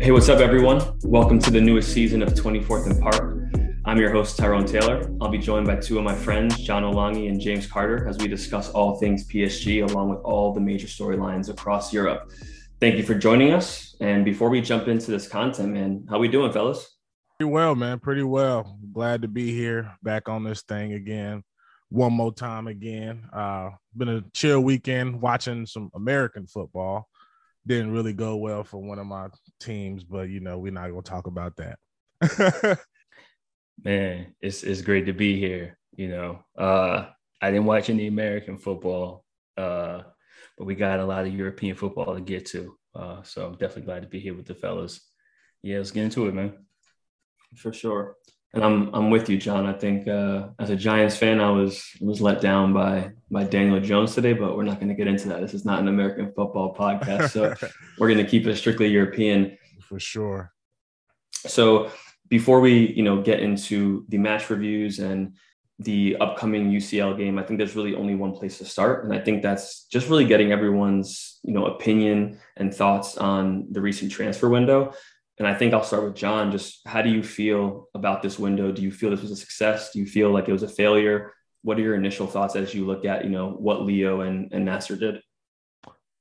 Hey, what's up, everyone? Welcome to the newest season of 24th and Park. I'm your host, Tyrone Taylor. I'll be joined by two of my friends, John Olangi and James Carter, as we discuss all things PSG along with all the major storylines across Europe. Thank you for joining us. And before we jump into this content, man, how we doing, fellas? Pretty well, man. Pretty well. Glad to be here, back on this thing again, one more time again. Uh, been a chill weekend watching some American football didn't really go well for one of my teams, but you know, we're not gonna talk about that. Man, it's it's great to be here. You know, uh, I didn't watch any American football, uh, but we got a lot of European football to get to. Uh, so I'm definitely glad to be here with the fellas. Yeah, let's get into it, man. For sure and I'm I'm with you, John. I think uh, as a Giants fan, I was was let down by by Daniel Jones today, but we're not going to get into that. This is not an American football podcast, so we're going to keep it strictly European for sure. So before we you know get into the match reviews and the upcoming UCL game, I think there's really only one place to start, and I think that's just really getting everyone's you know opinion and thoughts on the recent transfer window. And I think I'll start with John. Just how do you feel about this window? Do you feel this was a success? Do you feel like it was a failure? What are your initial thoughts as you look at, you know, what Leo and, and Nasser did?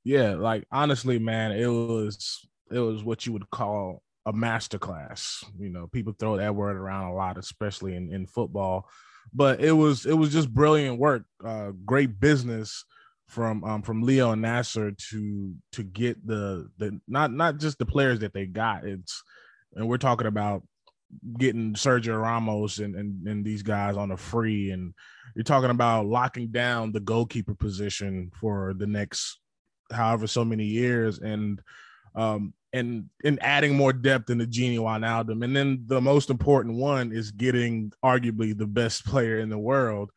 Yeah, like honestly, man, it was it was what you would call a masterclass. You know, people throw that word around a lot, especially in, in football. But it was it was just brilliant work, uh, great business from um from Leo and Nasser to to get the the not not just the players that they got. It's and we're talking about getting Sergio Ramos and, and and these guys on a free, and you're talking about locking down the goalkeeper position for the next however so many years, and um and and adding more depth in the Gini Wijnaldum. And then the most important one is getting arguably the best player in the world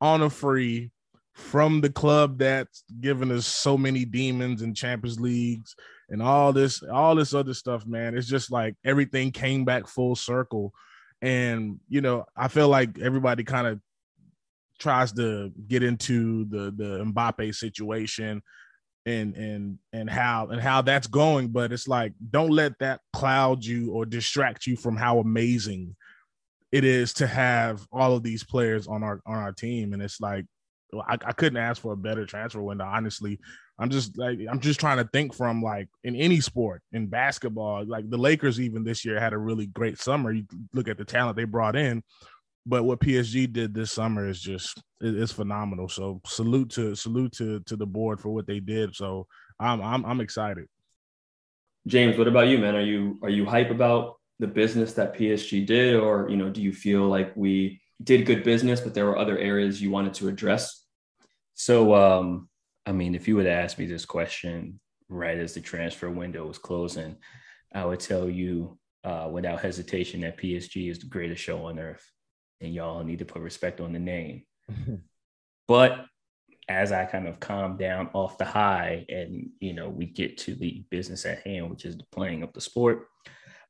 on a free from the club that's given us so many demons and Champions Leagues and all this, all this other stuff, man. It's just like everything came back full circle. And, you know, I feel like everybody kind of tries to get into the the Mbappe situation and and and how and how that's going but it's like don't let that cloud you or distract you from how amazing it is to have all of these players on our on our team and it's like I, I couldn't ask for a better transfer window. Honestly, I'm just like I'm just trying to think from like in any sport in basketball. Like the Lakers even this year had a really great summer. You look at the talent they brought in, but what PSG did this summer is just it's phenomenal. So salute to salute to to the board for what they did. So I'm I'm I'm excited. James, what about you, man? Are you are you hype about the business that PSG did, or you know, do you feel like we did good business, but there were other areas you wanted to address? So, um, I mean, if you would ask me this question right as the transfer window was closing, I would tell you uh, without hesitation that PSG is the greatest show on earth, and y'all need to put respect on the name. but as I kind of calm down off the high, and you know, we get to the business at hand, which is the playing of the sport.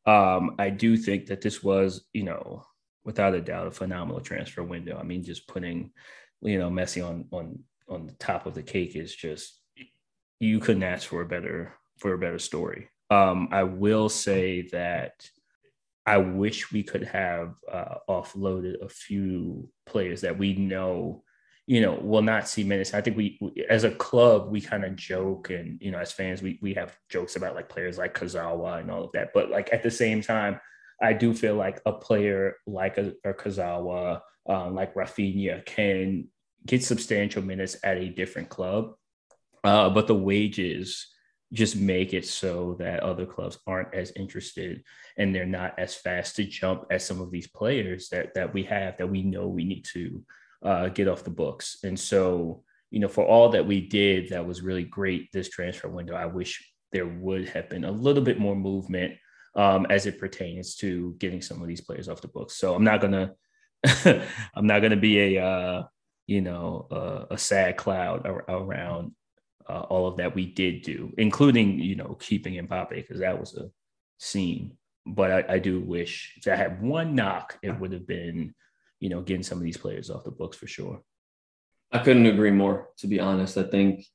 Um, I do think that this was, you know, without a doubt, a phenomenal transfer window. I mean, just putting, you know, Messi on on on the top of the cake is just you couldn't ask for a better for a better story. Um, I will say that I wish we could have uh, offloaded a few players that we know, you know, will not see minutes. I think we, we as a club, we kind of joke and, you know, as fans, we, we have jokes about like players like Kurzawa and all of that. But like at the same time, I do feel like a player like a, a Kurzawa, um, like Rafinha can get substantial minutes at a different club, uh, but the wages just make it so that other clubs aren't as interested and they're not as fast to jump as some of these players that that we have that we know we need to uh, get off the books. And so, you know, for all that we did, that was really great this transfer window. I wish there would have been a little bit more movement um, as it pertains to getting some of these players off the books. So I'm not gonna I'm not gonna be a uh, you know, uh, a sad cloud ar- around uh, all of that we did do, including, you know, keeping Mbappe, because that was a scene. But I, I, do wish if I had one knock, it would have been, you know, getting some of these players off the books for sure. I couldn't agree more, to be honest. I think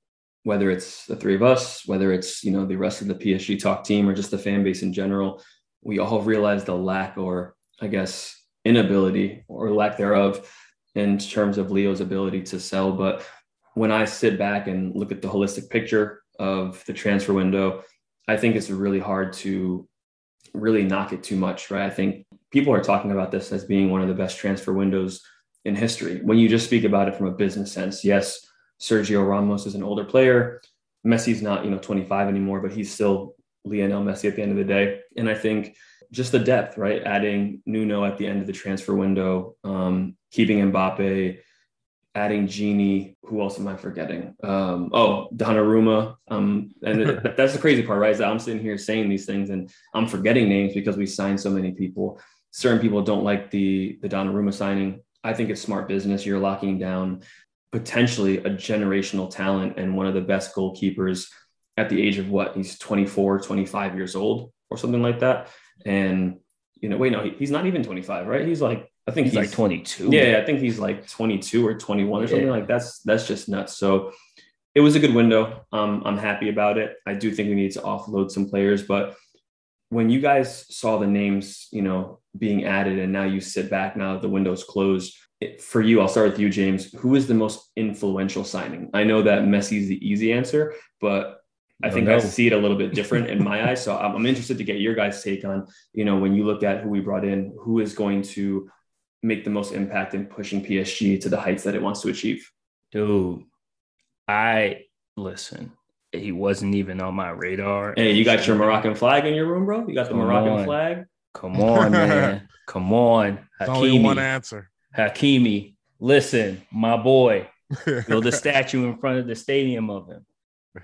whether it's the three of us, whether it's you know the rest of the PSG talk team or just the fan base in general, we all realize the lack or I guess inability or lack thereof in terms of Leo's ability to sell. But when I sit back and look at the holistic picture of the transfer window, I think it's really hard to really knock it too much, right? I think people are talking about this as being one of the best transfer windows in history. When you just speak about it from a business sense, yes, Sergio Ramos is an older player. Messi's not, you know, 25 anymore, but he's still Lionel Messi at the end of the day. And I think just the depth, right? Adding Nuno at the end of the transfer window, um, keeping Mbappe, adding Gini. Who else am I forgetting? Um, oh, Donnarumma. Um, and that's the crazy part, right? Is that I'm sitting here saying these things and I'm forgetting names because we signed so many people. Certain people don't like the the Donnarumma signing. I think it's smart business. You're locking down potentially a generational talent and one of the best goalkeepers at the age of what he's 24 25 years old or something like that. And you know wait no he, he's not even 25 right? He's like i think he's, he's like 22 yeah i think he's like 22 or 21 or yeah. something like that's that's just nuts. So it was a good window. Um, i'm happy about it. I do think we need to offload some players but when you guys saw the names you know being added and now you sit back now that the window's closed for you, I'll start with you, James. Who is the most influential signing? I know that Messi is the easy answer, but I think I see it a little bit different in my eyes. So I'm, I'm interested to get your guys' take on, you know, when you look at who we brought in, who is going to make the most impact in pushing PSG to the heights that it wants to achieve. Dude, I listen. He wasn't even on my radar. Hey, you got your Moroccan flag in your room, bro? You got the Come Moroccan on. flag? Come on, man. Come on. Hakimi. Only one answer. Hakimi, listen, my boy, build a statue in front of the stadium of him.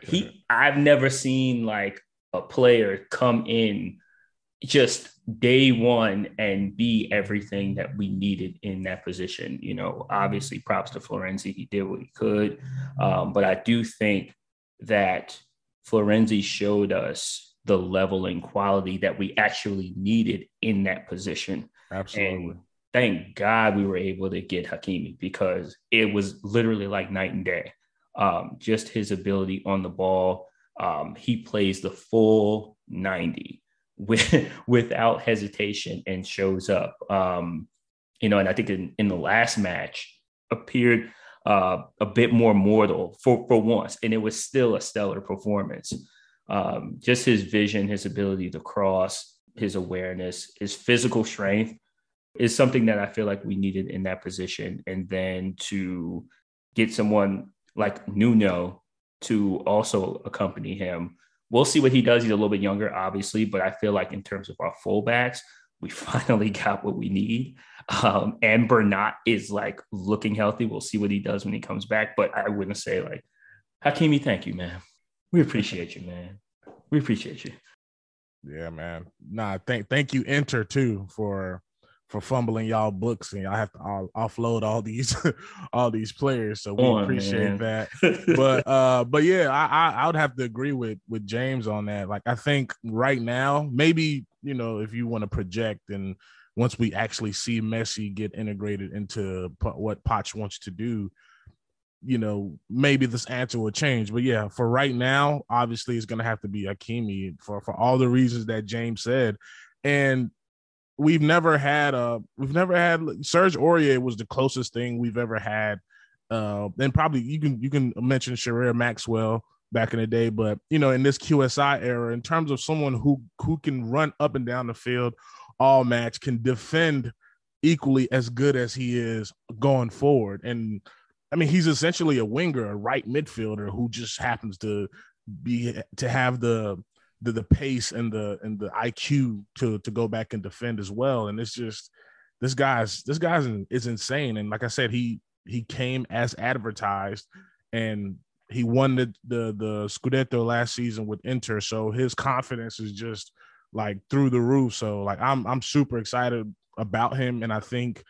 He, I've never seen like a player come in just day one and be everything that we needed in that position. You know, obviously, props to Florenzi. He did what he could. Um, but I do think that Florenzi showed us the level and quality that we actually needed in that position. Absolutely. And thank God we were able to get Hakimi because it was literally like night and day. Um, just his ability on the ball. Um, he plays the full 90 with, without hesitation and shows up. Um, you know, and I think in, in the last match appeared uh, a bit more mortal for, for once, and it was still a stellar performance. Um, just his vision, his ability to cross, his awareness, his physical strength is something that I feel like we needed in that position. And then to get someone like Nuno to also accompany him. We'll see what he does. He's a little bit younger, obviously, but I feel like in terms of our fullbacks, we finally got what we need. Um, and Bernat is like looking healthy. We'll see what he does when he comes back. But I wouldn't say like, Hakimi, thank you, man. We appreciate you, man. We appreciate you. Yeah, man. Nah, thank thank you, Inter too, for for fumbling y'all books and y'all have to all, offload all these all these players. So we on, appreciate man. that. but uh but yeah, I, I I would have to agree with with James on that. Like I think right now, maybe you know, if you want to project and once we actually see Messi get integrated into what Poch wants to do, you know, maybe this answer will change. But yeah, for right now, obviously it's gonna have to be Hakimi for for all the reasons that James said. And we've never had a we've never had Serge Aurier was the closest thing we've ever had. Uh, and probably you can you can mention Sherrer Maxwell back in the day, but you know, in this QSI era, in terms of someone who who can run up and down the field all match, can defend equally as good as he is going forward. And I mean, he's essentially a winger, a right midfielder who just happens to be to have the the the pace and the and the IQ to to go back and defend as well. And it's just this guy's this guy's is insane. And like I said, he he came as advertised, and he won the the the Scudetto last season with Inter. So his confidence is just like through the roof. So like I'm I'm super excited about him, and I think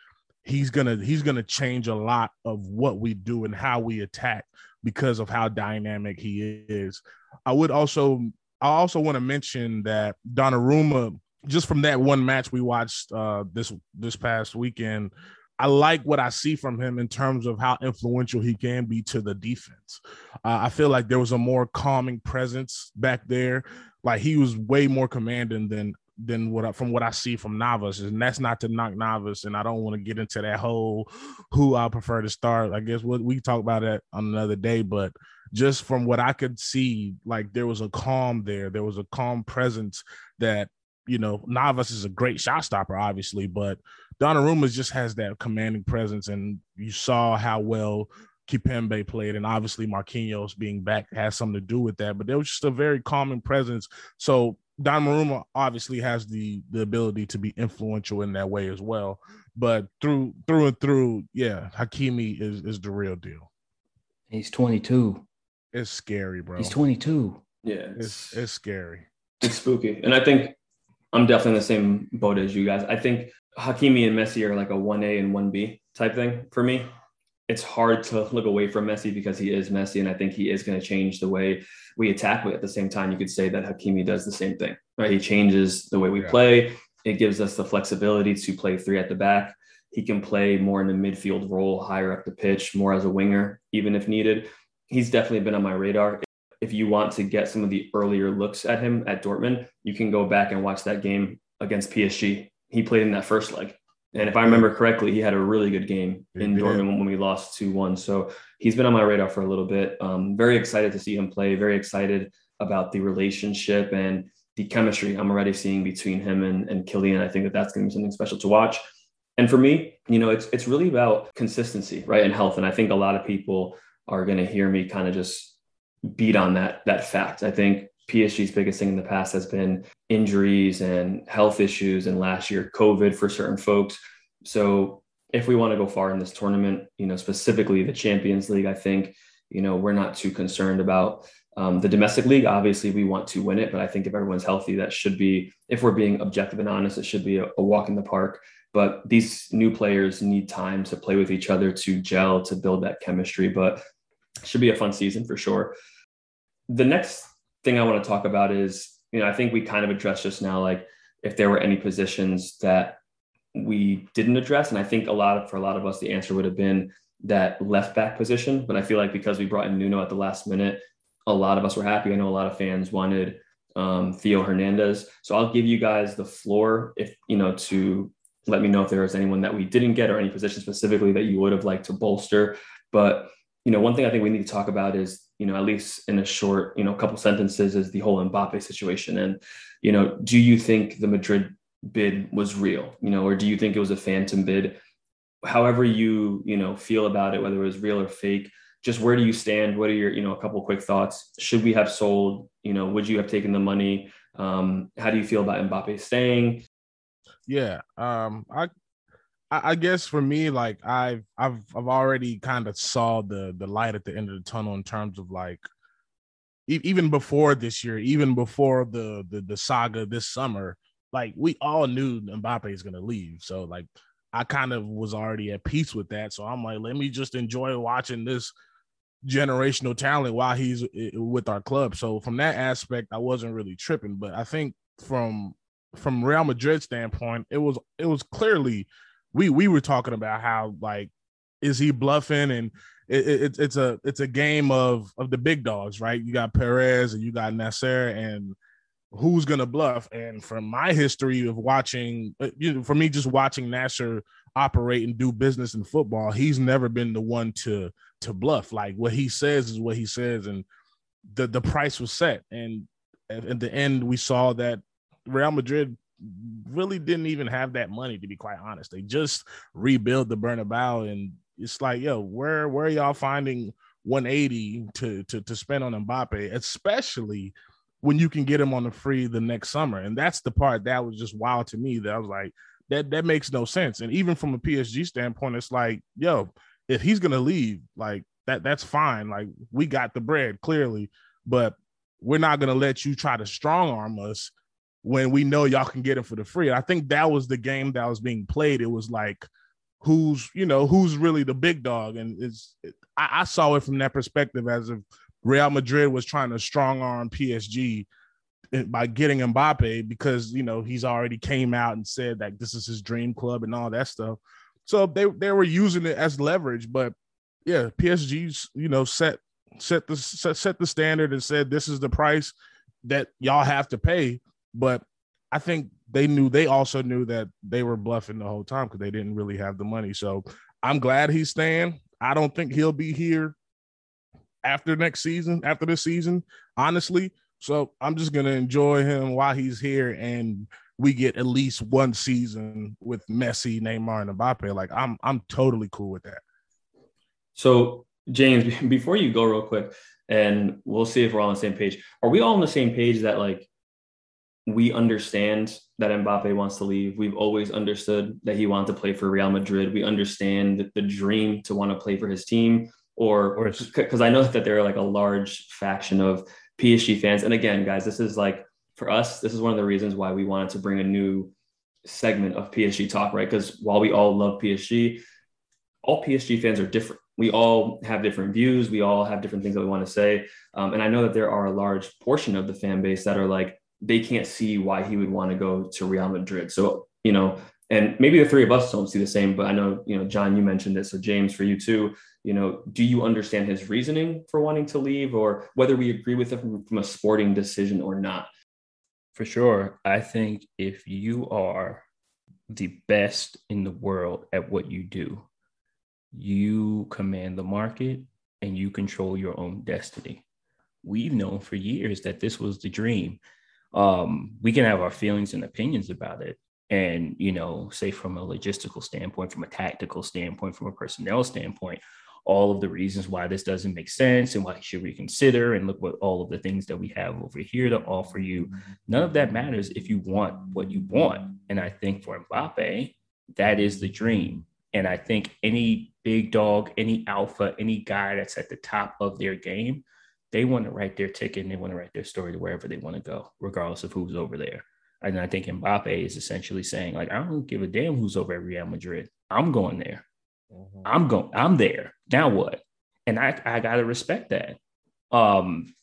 he's gonna he's gonna change a lot of what we do and how we attack because of how dynamic he is. I would also I also want to mention that Donnarumma, just from that one match we watched uh, this this past weekend, I like what I see from him in terms of how influential he can be to the defense. Uh, I feel like there was a more calming presence back there. Like he was way more commanding than than what I, from what I see from Navas, and that's not to knock Navas. And I don't want to get into that whole who I prefer to start. I guess what we talk about that on another day, but just from what I could see, like there was a calm there. There was a calm presence that you know Navas is a great shot stopper, obviously, but Donnarumma just has that commanding presence, and you saw how well Kimpembe played, and obviously Marquinhos being back has something to do with that. But there was just a very calming presence. So Donnarumma obviously has the the ability to be influential in that way as well. But through through and through, yeah, Hakimi is is the real deal. He's 22. It's scary, bro. He's 22. Yeah, it's it's, it's scary. It's spooky, and I think I'm definitely in the same boat as you guys. I think Hakimi and Messi are like a one A and one B type thing for me. It's hard to look away from Messi because he is Messi, and I think he is going to change the way we attack. But at the same time, you could say that Hakimi does the same thing, right? He changes the way we yeah. play. It gives us the flexibility to play three at the back. He can play more in the midfield role, higher up the pitch, more as a winger, even if needed. He's definitely been on my radar. If you want to get some of the earlier looks at him at Dortmund, you can go back and watch that game against PSG he played in that first leg. And if I remember correctly, he had a really good game in Dortmund when we lost 2 1. So he's been on my radar for a little bit. Um, very excited to see him play, very excited about the relationship and the chemistry I'm already seeing between him and, and Kylian. I think that that's going to be something special to watch. And for me, you know, it's, it's really about consistency, right? And health. And I think a lot of people are going to hear me kind of just beat on that, that fact. I think PSG's biggest thing in the past has been injuries and health issues, and last year, COVID for certain folks. So, if we want to go far in this tournament, you know, specifically the Champions League, I think, you know, we're not too concerned about um, the domestic league. Obviously, we want to win it, but I think if everyone's healthy, that should be, if we're being objective and honest, it should be a, a walk in the park. But these new players need time to play with each other, to gel, to build that chemistry. But should be a fun season for sure. The next thing I want to talk about is, you know, I think we kind of addressed just now, like if there were any positions that we didn't address. And I think a lot of, for a lot of us, the answer would have been that left back position. But I feel like because we brought in Nuno at the last minute, a lot of us were happy. I know a lot of fans wanted um, Theo Hernandez. So I'll give you guys the floor if, you know, to let me know if there was anyone that we didn't get or any position specifically that you would have liked to bolster. But, you know, one thing I think we need to talk about is you know, at least in a short, you know, couple sentences, is the whole Mbappe situation. And, you know, do you think the Madrid bid was real, you know, or do you think it was a phantom bid? However you, you know, feel about it, whether it was real or fake, just where do you stand? What are your, you know, a couple quick thoughts? Should we have sold? You know, would you have taken the money? Um, how do you feel about Mbappe staying? Yeah, um, I I, guess for me, like I've I've I've already kind of saw the the light at the end of the tunnel in terms of like even before this year, even before the the, the saga this summer, like we all knew Mbappe is gonna leave. So like I kind of was already at peace with that. So I'm like, let me just enjoy watching this generational talent while he's with our club. So from that aspect, I wasn't really tripping. But I think from from Real Madrid standpoint, it was it was clearly we we were talking about how like is he bluffing and it, it, it's a it's a game of of the big dogs, right? You got Perez and you got Nasser and who's gonna bluff. And from my history of watching, uh, you know, for me just watching Nasser operate and do business in football, he's never been the one to to bluff. Like what he says is what he says, and the the price was set. And at, at the end, we saw that Real Madrid really didn't even have that money to be quite honest. They just rebuild the Bernabeu, and it's like, yo, where where are y'all finding 180 to to to spend on Mbappe, especially when you can get him on the free the next summer? And that's the part that was just wild to me. That I was like, that that makes no sense. And even from a PSG standpoint, it's like, yo, if he's gonna leave, like that that's fine. Like we got the bread clearly, but we're not gonna let you try to strong arm us when we know y'all can get him for the free. I think that was the game that was being played. It was like, who's you know who's really the big dog, and it's it, I, I, saw it from that perspective as if Real Madrid was trying to strong arm PSG eh, by getting Mbappe because you know he's already came out and said that this is his dream club and all that stuff. So they they were using it as leverage, but yeah, PSG's you know set set the set, set the standard and said this is the price that y'all have to pay. But I think they knew they also knew that they were bluffing the whole time because they didn't really have the money. So I'm glad he's staying. I don't think he'll be here after next season, after this season, honestly. So I'm just gonna enjoy him while he's here, and we get at least one season with Messi, Neymar, and Mbappe. Like I'm, I'm totally cool with that. So James, before you go real quick, and we'll see if we're all on the same page. Are we all on the same page that like we understand that Mbappe wants to leave? We've always understood that he wanted to play for Real Madrid. We understand the dream to want to play for his team, or because I know that there are like a large faction of PSG fans. And again, guys, this is like for us, this is one of the reasons why we wanted to bring a new segment of PSG talk, right? Because while we all love PSG, all PSG fans are different we all have different views. We all have different things that we want to say. Um, and I know that there are a large portion of the fan base that are like, they can't see why he would want to go to Real Madrid. So, you know, and maybe the three of us don't see the same, but I know, you know, John, you mentioned it. So, James, for you too, you know, do you understand his reasoning for wanting to leave or whether we agree with it from, from a sporting decision or not? For sure. I think if you are the best in the world at what you do, you command the market and you control your own destiny. We've known for years that this was the dream. Um, we can have our feelings and opinions about it. And, you know, say from a logistical standpoint, from a tactical standpoint, from a personnel standpoint, all of the reasons why this doesn't make sense and why should we consider and look what all of the things that we have over here to offer you. None of that matters if you want what you want. And I think for Mbappe, that is the dream. And I think any big dog, any alpha, any guy that's at the top of their game, they want to write their ticket and they want to write their story to wherever they want to go, regardless of who's over there. And I think Mbappe is essentially saying, like, I don't give a damn who's over at Real Madrid. I'm going there. Mm-hmm. I'm going, I'm there. Now what? And I, I gotta respect that. Um,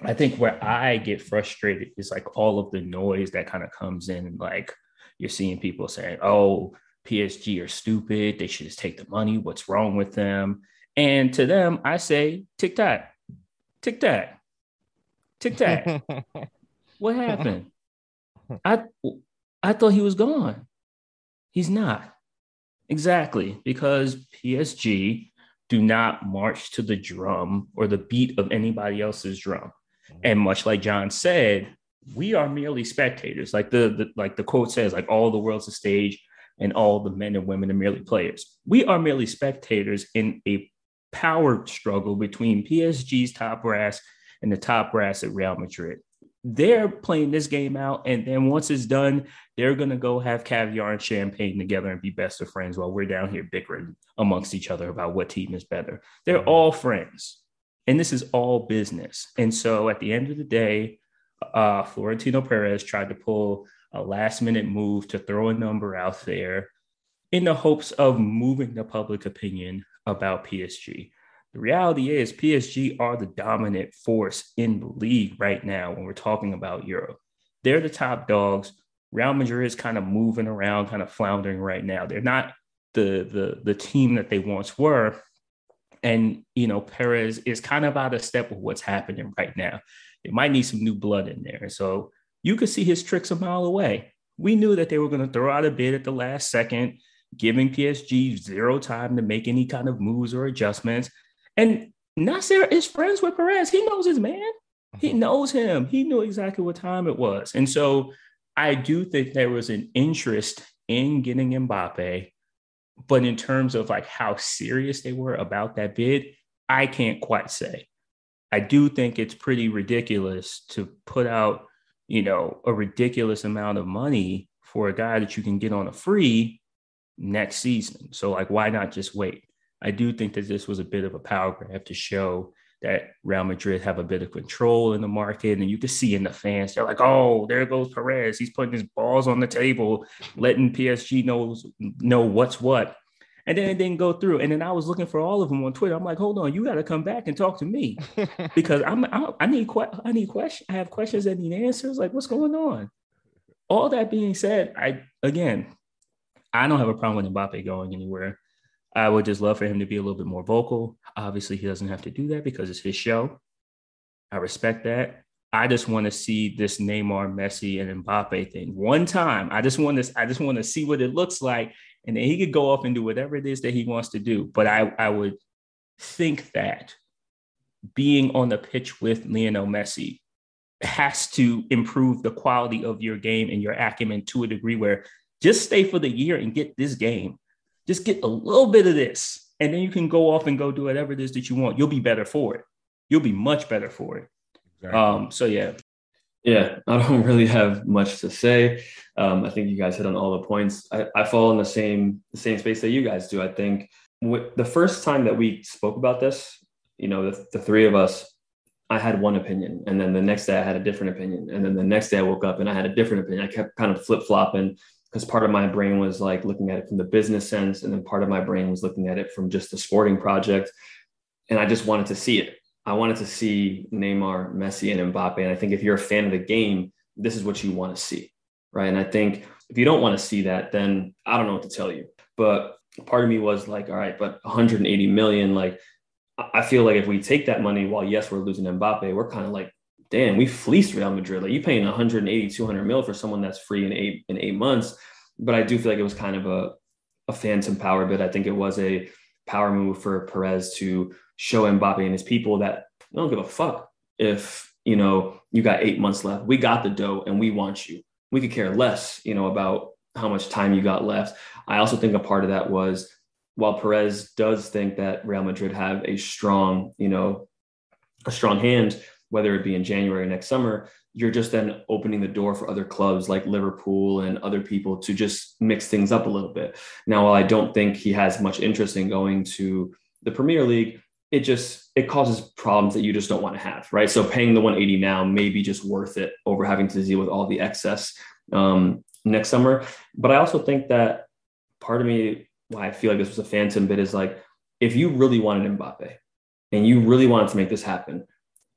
I think where I get frustrated is like all of the noise that kind of comes in, like you're seeing people saying, "Oh, PSG are stupid. They should just take the money. What's wrong with them? And to them, I say, tick tock, tick tock, tick tock. what happened? I I thought he was gone. He's not. Exactly, because PSG do not march to the drum or the beat of anybody else's drum. Mm-hmm. And much like John said, we are merely spectators. Like the, the like the quote says, like all the world's a stage and all the men and women are merely players. We are merely spectators in a power struggle between PSG's top brass and the top brass at Real Madrid. They're playing this game out, and then once it's done, they're gonna go have caviar and champagne together and be best of friends while we're down here bickering amongst each other about what team is better. They're all friends, and this is all business. And so, at the end of the day, uh, Florentino Perez tried to pull a last minute move to throw a number out there in the hopes of moving the public opinion about PSG. The reality is, PSG are the dominant force in the league right now when we're talking about Europe. They're the top dogs. Real Madrid is kind of moving around, kind of floundering right now. They're not the the the team that they once were. And you know, Perez is kind of out of step with what's happening right now. They might need some new blood in there. So you could see his tricks a mile away. We knew that they were going to throw out a bid at the last second, giving PSG zero time to make any kind of moves or adjustments. And Nasser is friends with Perez. He knows his man. He uh-huh. knows him. He knew exactly what time it was. And so I do think there was an interest in getting Mbappe. But in terms of like how serious they were about that bid, I can't quite say. I do think it's pretty ridiculous to put out you know, a ridiculous amount of money for a guy that you can get on a free next season. So, like, why not just wait? I do think that this was a bit of a power grab to show that Real Madrid have a bit of control in the market. And you can see in the fans, they're like, oh, there goes Perez. He's putting his balls on the table, letting PSG knows know what's what and then it didn't go through. And then I was looking for all of them on Twitter. I'm like, hold on, you got to come back and talk to me because I'm, I, I need que- I need questions. I have questions that need answers. Like, what's going on? All that being said, I again, I don't have a problem with Mbappe going anywhere. I would just love for him to be a little bit more vocal. Obviously, he doesn't have to do that because it's his show. I respect that. I just want to see this Neymar, Messi, and Mbappe thing one time. I just want to. I just want to see what it looks like, and then he could go off and do whatever it is that he wants to do. But I, I would think that being on the pitch with Lionel Messi has to improve the quality of your game and your acumen to a degree where just stay for the year and get this game. Just get a little bit of this, and then you can go off and go do whatever it is that you want. You'll be better for it. You'll be much better for it. Exactly. Um, so yeah. Yeah, I don't really have much to say. Um, I think you guys hit on all the points. I, I fall in the same the same space that you guys do. I think the first time that we spoke about this, you know, the, the three of us, I had one opinion, and then the next day I had a different opinion, and then the next day I woke up and I had a different opinion. I kept kind of flip flopping because part of my brain was like looking at it from the business sense, and then part of my brain was looking at it from just the sporting project, and I just wanted to see it. I wanted to see Neymar, Messi, and Mbappe, and I think if you're a fan of the game, this is what you want to see, right? And I think if you don't want to see that, then I don't know what to tell you. But part of me was like, all right, but 180 million, like I feel like if we take that money, while yes, we're losing Mbappe, we're kind of like, damn, we fleeced Real Madrid. Like you paying 180, 200 mil for someone that's free in eight in eight months. But I do feel like it was kind of a a phantom power bid. I think it was a power move for Perez to show Mbappe and his people that I don't give a fuck if you know you got eight months left. We got the dough and we want you. We could care less, you know, about how much time you got left. I also think a part of that was while Perez does think that Real Madrid have a strong, you know, a strong hand, whether it be in January or next summer, you're just then opening the door for other clubs like Liverpool and other people to just mix things up a little bit. Now, while I don't think he has much interest in going to the Premier League, it just it causes problems that you just don't want to have, right? So paying the 180 now may be just worth it over having to deal with all the excess um, next summer. But I also think that part of me why I feel like this was a phantom bit is like if you really wanted Mbappe and you really wanted to make this happen,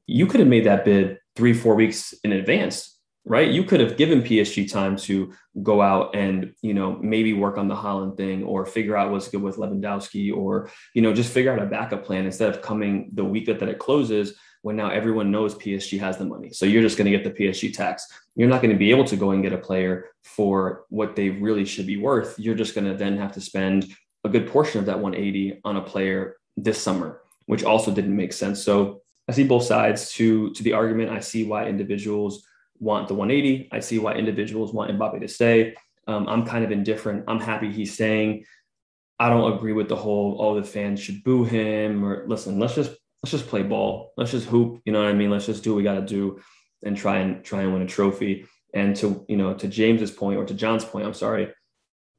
you could have made that bid three, four weeks in advance, right? You could have given PSG time to go out and, you know, maybe work on the Haaland thing or figure out what's good with Lewandowski or, you know, just figure out a backup plan instead of coming the week that, that it closes when now everyone knows PSG has the money. So you're just going to get the PSG tax. You're not going to be able to go and get a player for what they really should be worth. You're just going to then have to spend a good portion of that 180 on a player this summer, which also didn't make sense. So I see both sides to to the argument. I see why individuals want the 180. I see why individuals want Mbappe to stay. Um, I'm kind of indifferent. I'm happy he's staying. I don't agree with the whole oh the fans should boo him or listen. Let's just let's just play ball. Let's just hoop. You know what I mean? Let's just do what we got to do and try and try and win a trophy. And to you know, to James's point or to John's point, I'm sorry.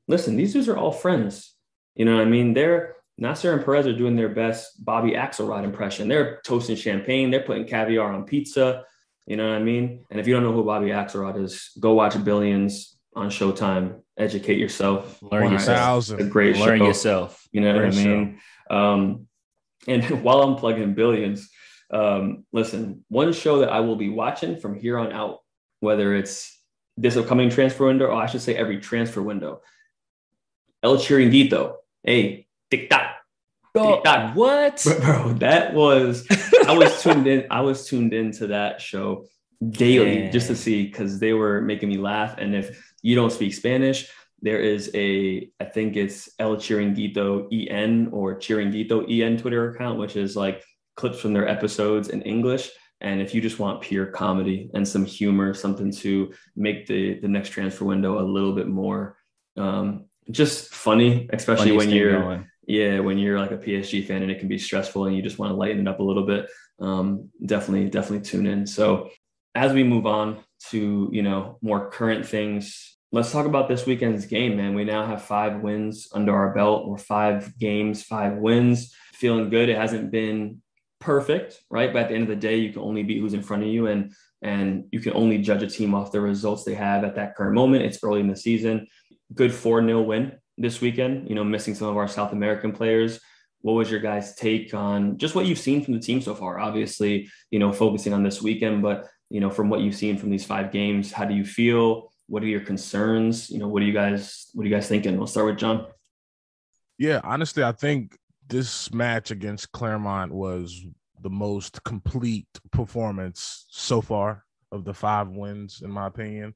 Listen, these dudes are all friends. You know what I mean? They're Nasser and Perez are doing their best Bobby Axelrod impression. They're toasting champagne. They're putting caviar on pizza. You know what I mean? And if you don't know who Bobby Axelrod is, go watch Billions on Showtime. Educate yourself. Learn yourself. A great Learn show. yourself. You know what I mean? Um, and while I'm plugging billions, um, listen, one show that I will be watching from here on out, whether it's this upcoming transfer window, or I should say every transfer window, El Chiringuito. Hey, tic tac. Oh, what? Bro, that was I was tuned in. I was tuned into that show daily just to see because they were making me laugh. And if you don't speak Spanish, there is a, I think it's El Chiringuito EN or Chiringuito EN Twitter account, which is like clips from their episodes in English. And if you just want pure comedy and some humor, something to make the the next transfer window a little bit more um, just funny, especially Funniest when you're going. Yeah when you're like a PSG fan and it can be stressful and you just want to lighten it up a little bit. Um, definitely, definitely tune in. So as we move on to you know more current things let's talk about this weekend's game, man. We now have five wins under our belt. We're five games, five wins. Feeling good. It hasn't been perfect, right? But at the end of the day, you can only beat who's in front of you, and and you can only judge a team off the results they have at that current moment. It's early in the season. Good 4 0 win this weekend, you know, missing some of our South American players. What was your guys' take on just what you've seen from the team so far? Obviously, you know, focusing on this weekend, but you know, from what you've seen from these five games, how do you feel? What are your concerns? You know, what are you guys what are you guys thinking? We'll start with John. Yeah, honestly, I think this match against Clermont was the most complete performance so far of the five wins, in my opinion.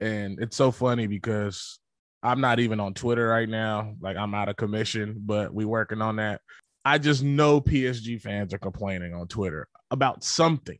And it's so funny because I'm not even on Twitter right now. Like I'm out of commission, but we working on that. I just know PSG fans are complaining on Twitter about something.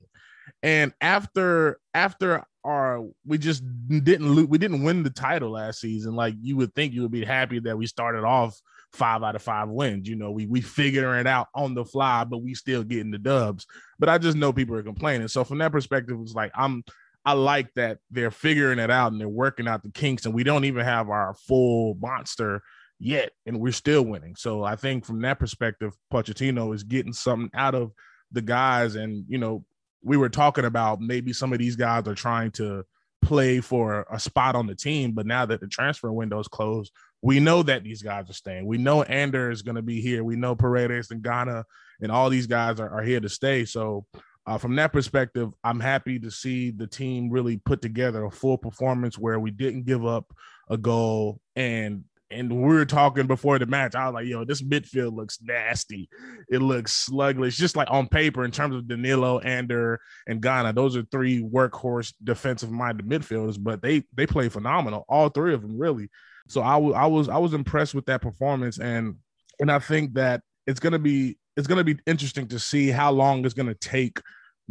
And after after our we just didn't lo- we didn't win the title last season. Like you would think you would be happy that we started off five out of five wins. You know, we we figuring it out on the fly, but we still getting the dubs. But I just know people are complaining. So from that perspective, it's like I'm I like that they're figuring it out and they're working out the kinks, and we don't even have our full monster yet, and we're still winning. So I think from that perspective, Pochettino is getting something out of the guys, and you know, we were talking about maybe some of these guys are trying to play for a spot on the team, but now that the transfer window is closed, we know that these guys are staying. We know Ander is going to be here. We know Paredes and Gana and all these guys are, are here to stay. So uh, from that perspective, I'm happy to see the team really put together a full performance where we didn't give up a goal and and we were talking before the match. I was like, yo, this midfield looks nasty. It looks sluggish, just like on paper in terms of Danilo, Ander, and Gana. Those are three workhorse defensive minded midfielders, but they they play phenomenal. All three of them really. So I, w- I was I was impressed with that performance, and and I think that it's gonna be it's gonna be interesting to see how long it's gonna take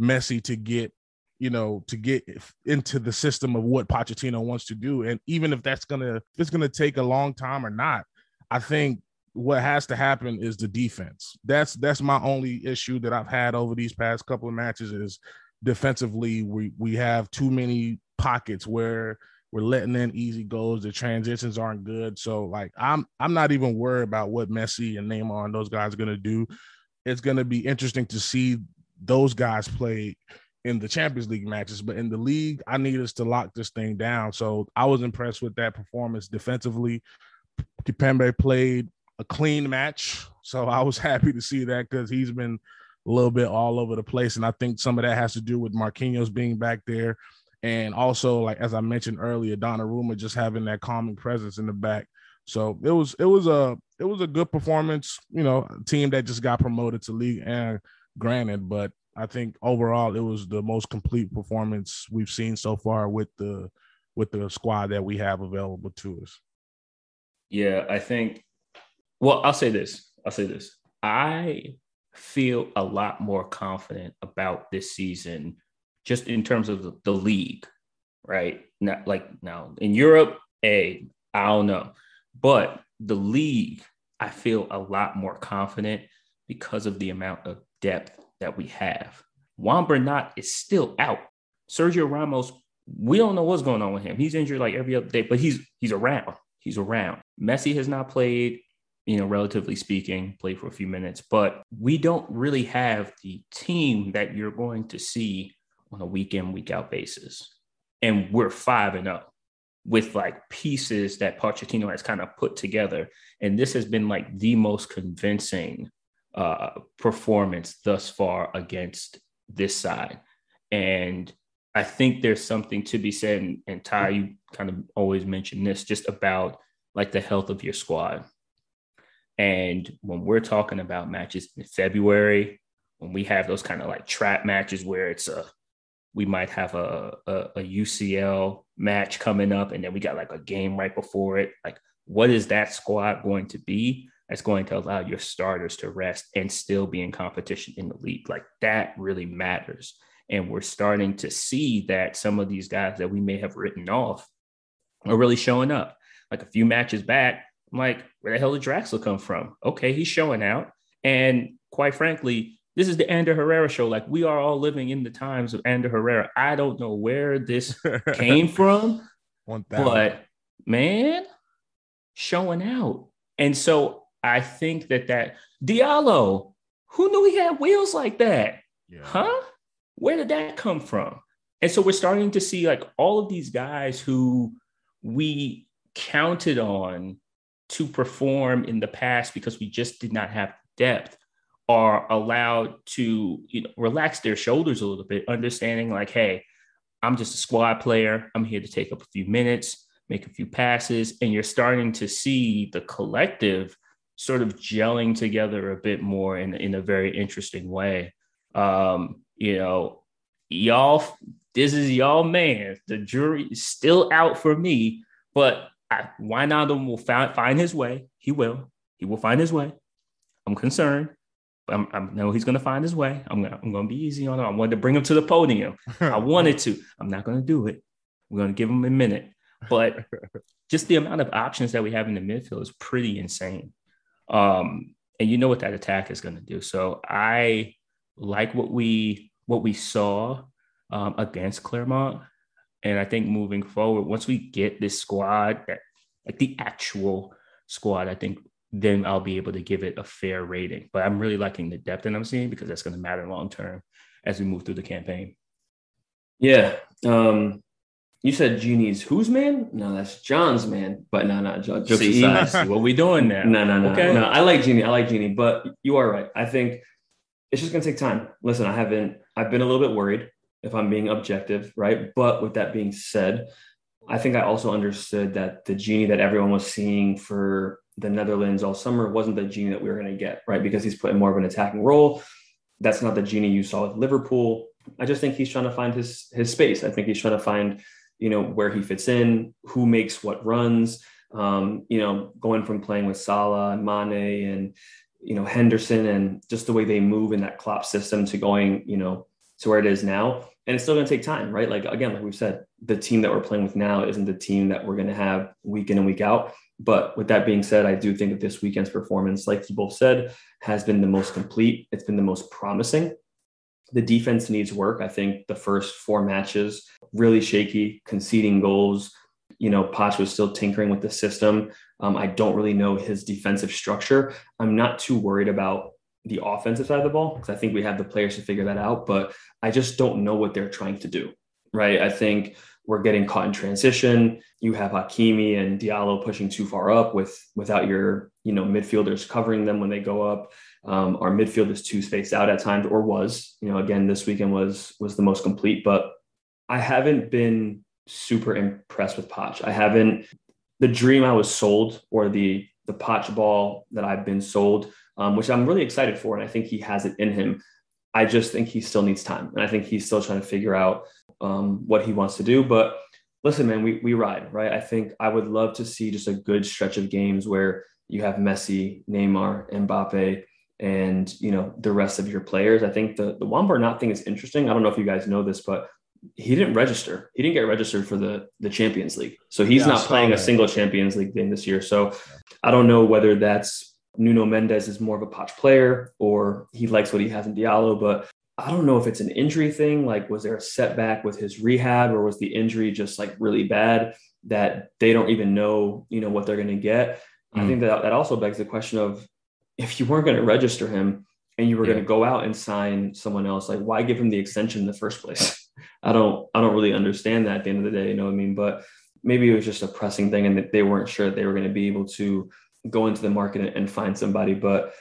Messi to get you know, to get into the system of what Pochettino wants to do. And even if that's gonna if it's gonna take a long time or not, I think what has to happen is the defense. That's that's my only issue that I've had over these past couple of matches is defensively we we have too many pockets where we're letting in easy goals. The transitions aren't good. So like I'm I'm not even worried about what Messi and Neymar and those guys are gonna do. It's gonna be interesting to see those guys play in the Champions League matches, but in the league, I need us to lock this thing down. So I was impressed with that performance defensively. Kimpembe played a clean match, so I was happy to see that because he's been a little bit all over the place, and I think some of that has to do with Marquinhos being back there, and also like as I mentioned earlier, Donnarumma just having that calming presence in the back. So it was it was a it was a good performance. You know, team that just got promoted to league and granted, but I think overall it was the most complete performance we've seen so far with the with the squad that we have available to us. Yeah, I think well, I'll say this. I'll say this. I feel a lot more confident about this season just in terms of the, league, right? Not like now in Europe, a I don't know. But the league, I feel a lot more confident because of the amount of depth that we have. Juan Bernat is still out. Sergio Ramos, we don't know what's going on with him. He's injured like every other day, but he's he's around. He's around. Messi has not played, you know, relatively speaking, played for a few minutes, but we don't really have the team that you're going to see on a week in, week out basis. And we're five and up with like pieces that Pochettino has kind of put together. And this has been like the most convincing uh, performance thus far against this side. And I think there's something to be said, and, Ty, you kind of always mention this just about like the health of your squad. And when we're talking about matches in February, when we have those kind of like trap matches where it's a we might have a, a, a UCL match coming up, and then we got like a game right before it. Like, what is that squad going to be? That's going to allow your starters to rest and still be in competition in the league. Like that really matters. And we're starting to see that some of these guys that we may have written off are really showing up. Like a few matches back, I'm like, where the hell did Draxler come from? Okay, he's showing out. And quite frankly, this is the Ander Herrera show. Like we are all living in the times of Ander Herrera. I don't know where this came from, but man, showing out. And so I think that that Diallo, who knew he had wheels like that? Yeah. Huh? Where did that come from? And so we're starting to see like all of these guys who we counted on to perform in the past because we just did not have depth are allowed to you know relax their shoulders a little bit understanding like hey I'm just a squad player. I'm here to take up a few minutes, make a few passes, and you're starting to see the collective sort of gelling together a bit more in, in a very interesting way. Um, you know, y'all, this is y'all man. The jury is still out for me, but I, Wijnaldum will find, find his way. He will. He will find his way. I'm concerned. I'm, I know he's going to find his way. I'm gonna, I'm going to be easy on him. I wanted to bring him to the podium. I wanted to. I'm not going to do it. We're going to give him a minute. But just the amount of options that we have in the midfield is pretty insane. Um, and you know what that attack is going to do. So I like what we what we saw um, against Clermont, and I think moving forward, once we get this squad, that like the actual squad, I think then I'll be able to give it a fair rating. But I'm really liking the depth that I'm seeing because that's going to matter long term as we move through the campaign. Yeah. Um, you said Gini's whose man? No, that's John's man. But no, no, jokes see, aside. what we doing now? No, no, no. Okay. No, I like Gini. I like Gini, but you are right. I think it's just gonna take time. Listen, I haven't. I've been a little bit worried if I'm being objective, right? But with that being said, I think I also understood that the Gini that everyone was seeing for the Netherlands all summer wasn't the Gini that we were going to get, right? Because he's put in more of an attacking role. That's not the Gini you saw with Liverpool. I just think he's trying to find his his space. I think he's trying to find, you know, where he fits in, who makes what runs. Um, you know, going from playing with Salah and Mane and you know Henderson and just the way they move in that Klopp system to going, you know, to where it is now. And it's still going to take time, right? Like again, like we've said, the team that we're playing with now isn't the team that we're going to have week in and week out. But with that being said, I do think that this weekend's performance, like you both said, has been the most complete. It's been the most promising. The defense needs work. I think the first four matches really shaky, conceding goals. You know, Poch was still tinkering with the system. Um, I don't really know his defensive structure. I'm not too worried about the offensive side of the ball because I think we have the players to figure that out. But I just don't know what they're trying to do. Right. I think we're getting caught in transition. You have Hakimi and Diallo pushing too far up with without your you know midfielders covering them when they go up. Um, our midfield is too spaced out at times, or was you know again this weekend was was the most complete. But I haven't been super impressed with Poch. I haven't the dream I was sold or the the Poch ball that I've been sold, um, which I'm really excited for, and I think he has it in him. I just think he still needs time, and I think he's still trying to figure out um, what he wants to do. But listen, man, we we ride, right? I think I would love to see just a good stretch of games where you have Messi, Neymar, Mbappe, and you know the rest of your players. I think the the Juan thing is interesting. I don't know if you guys know this, but he didn't register. He didn't get registered for the the Champions League, so he's yeah, not playing a single Champions League game this year. So I don't know whether that's Nuno Mendes is more of a Poch player or he likes what he has in Diallo, but I don't know if it's an injury thing. Like, was there a setback with his rehab, or was the injury just like really bad that they don't even know, you know, what they're going to get? Mm. I think that that also begs the question of if you weren't going to register him and you were yeah. going to go out and sign someone else, like why give him the extension in the first place? I don't, I don't really understand that at the end of the day. You know what I mean? But maybe it was just a pressing thing, and that they weren't sure that they were going to be able to go into the market and find somebody. But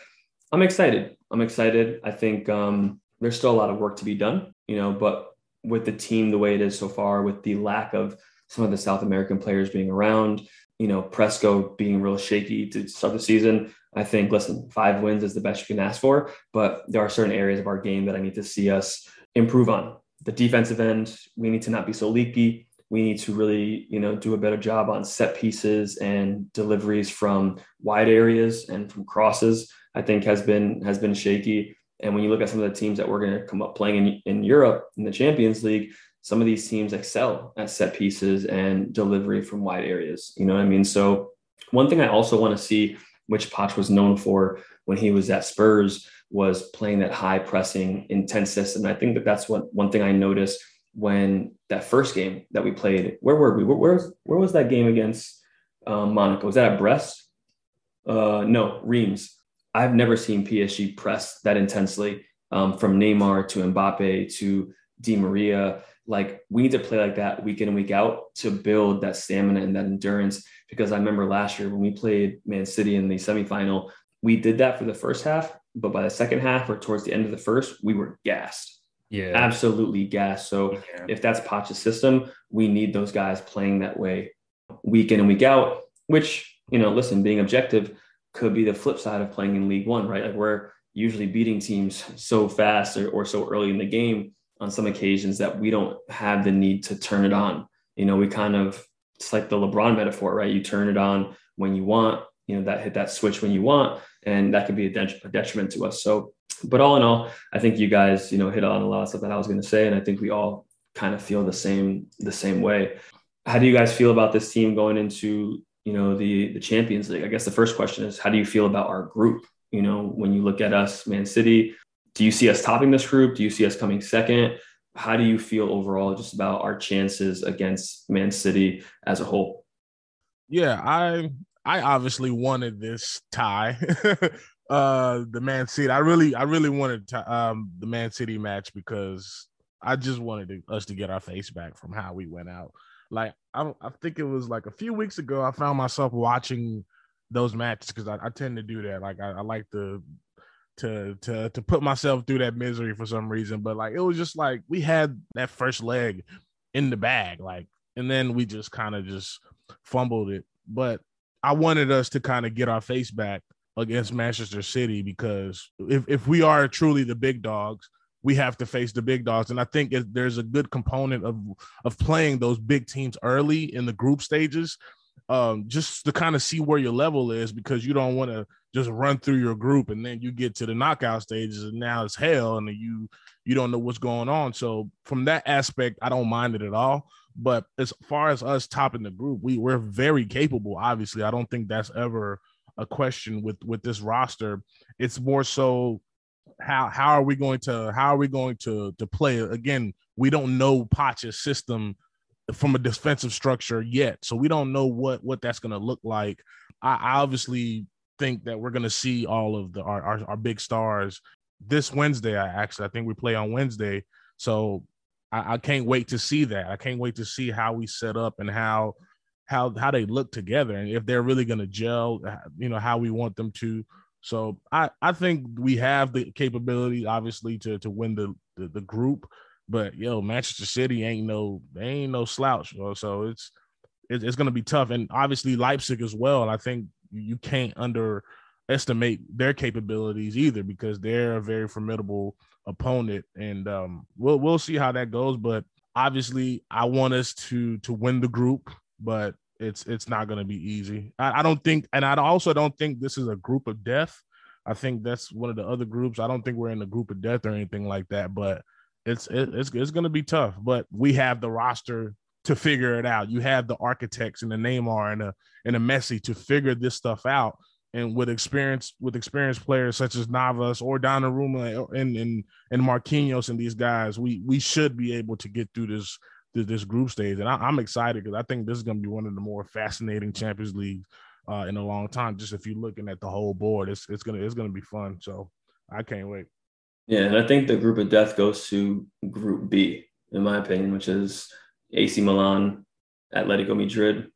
I'm excited. I'm excited. I think um, there's still a lot of work to be done, you know, but with the team the way it is so far, with the lack of some of the South American players being around, you know, Presco being real shaky to start the season, I think, listen, five wins is the best you can ask for, but there are certain areas of our game that I need to see us improve on. The defensive end, we need to not be so leaky. We need to really, you know, do a better job on set pieces and deliveries from wide areas and from crosses. I think has been has been shaky. And when you look at some of the teams that we're going to come up playing in, in Europe in the Champions League, some of these teams excel at set pieces and delivery from wide areas. You know what I mean? So one thing I also want to see, which Poch was known for when he was at Spurs, was playing that high pressing, intense system. And I think that that's what one thing I noticed when that first game that we played. Where were we? Where, where, where was that game against um, Monaco? Was that at Brest? Uh, no, Reims. I've never seen PSG press that intensely um, from Neymar to Mbappe to Di Maria. Like we need to play like that week in and week out to build that stamina and that endurance. Because I remember last year when we played Man City in the semifinal, we did that for the first half, but by the second half or towards the end of the first, we were gassed. yeah. absolutely gassed. So yeah. if that's Poch's system, we need those guys playing that way week in and week out, which, you know, listen, being objective could be the flip side of playing in League One, right? Like we're usually beating teams so fast or, or so early in the game on some occasions that we don't have the need to turn it on. You know, we kind of, it's like the LeBron metaphor, right? You turn it on when you want, you know, that hit that switch when you want, and that could be a, a detriment to us. So but all in all, I think you guys, you know, hit on a lot of stuff that I was going to say, and I think we all kind of feel the same the same way. How do you guys feel about this team going into you know the the Champions League? I guess the first question is, how do you feel about our group? You know, when you look at us, Man City, do you see us topping this group? Do you see us coming second? How do you feel overall just about our chances against Man City as a whole? Yeah, I I obviously wanted this tie. uh the Man City. I really I really wanted to, um the Man City match because I just wanted to, us to get our face back from how we went out. Like I I think it was like a few weeks ago I found myself watching those matches because I, I, tend to do that. Like I, I like to to to to put myself through that misery for some reason. But like it was just like we had that first leg in the bag, like, and then we just kind of just fumbled it. But I wanted us to kind of get our face back against Manchester City because if, if we are truly the big dogs, we have to face the big dogs. And I think there's a good component of of playing those big teams early in the group stages, um, just to kind of see where your level is because you don't want to just run through your group and then you get to the knockout stages and now it's hell and you you don't know what's going on. So from that aspect, I don't mind it at all. But as far as us topping the group, we we're very capable. Obviously, I don't think that's ever a question with with this roster. It's more so how how are we going to how are we going to to play again? We don't know Pacha's system from a defensive structure yet, so we don't know what what that's going to look like. I, I obviously think that we're going to see all of the our, our, our big stars this Wednesday. I actually I think we play on Wednesday, so I, I can't wait to see that. I can't wait to see how we set up and how how how they look together and if they're really going to gel uh, you know how we want them to so i i think we have the capability obviously to to win the the, the group but yo manchester city ain't no they ain't no slouch bro. so it's it's, it's going to be tough and obviously leipzig as well And i think you can't underestimate their capabilities either because they're a very formidable opponent and um we'll we'll see how that goes but obviously i want us to to win the group but it's it's not going to be easy. I, I, don't think, and I also don't think this is a group of death. I think that's one of the other groups. I don't think we're in a group of death or anything like that. But it's it's it's going to be tough. But we have the roster to figure it out. You have the architects and the Neymar and a and a Messi to figure this stuff out. And with experience with experienced players such as Navas or Donnarumma and and and Marquinhos and these guys, we we should be able to get through this this group stage, and I, am excited because I think this is going to be one of the more fascinating Champions League uh, in a long time. Just if you're looking at the whole board, it's it's gonna it's gonna be fun. So I can't wait. Yeah, and I think the group of death goes to Group B, in my opinion, which is AC Milan, Atletico Madrid,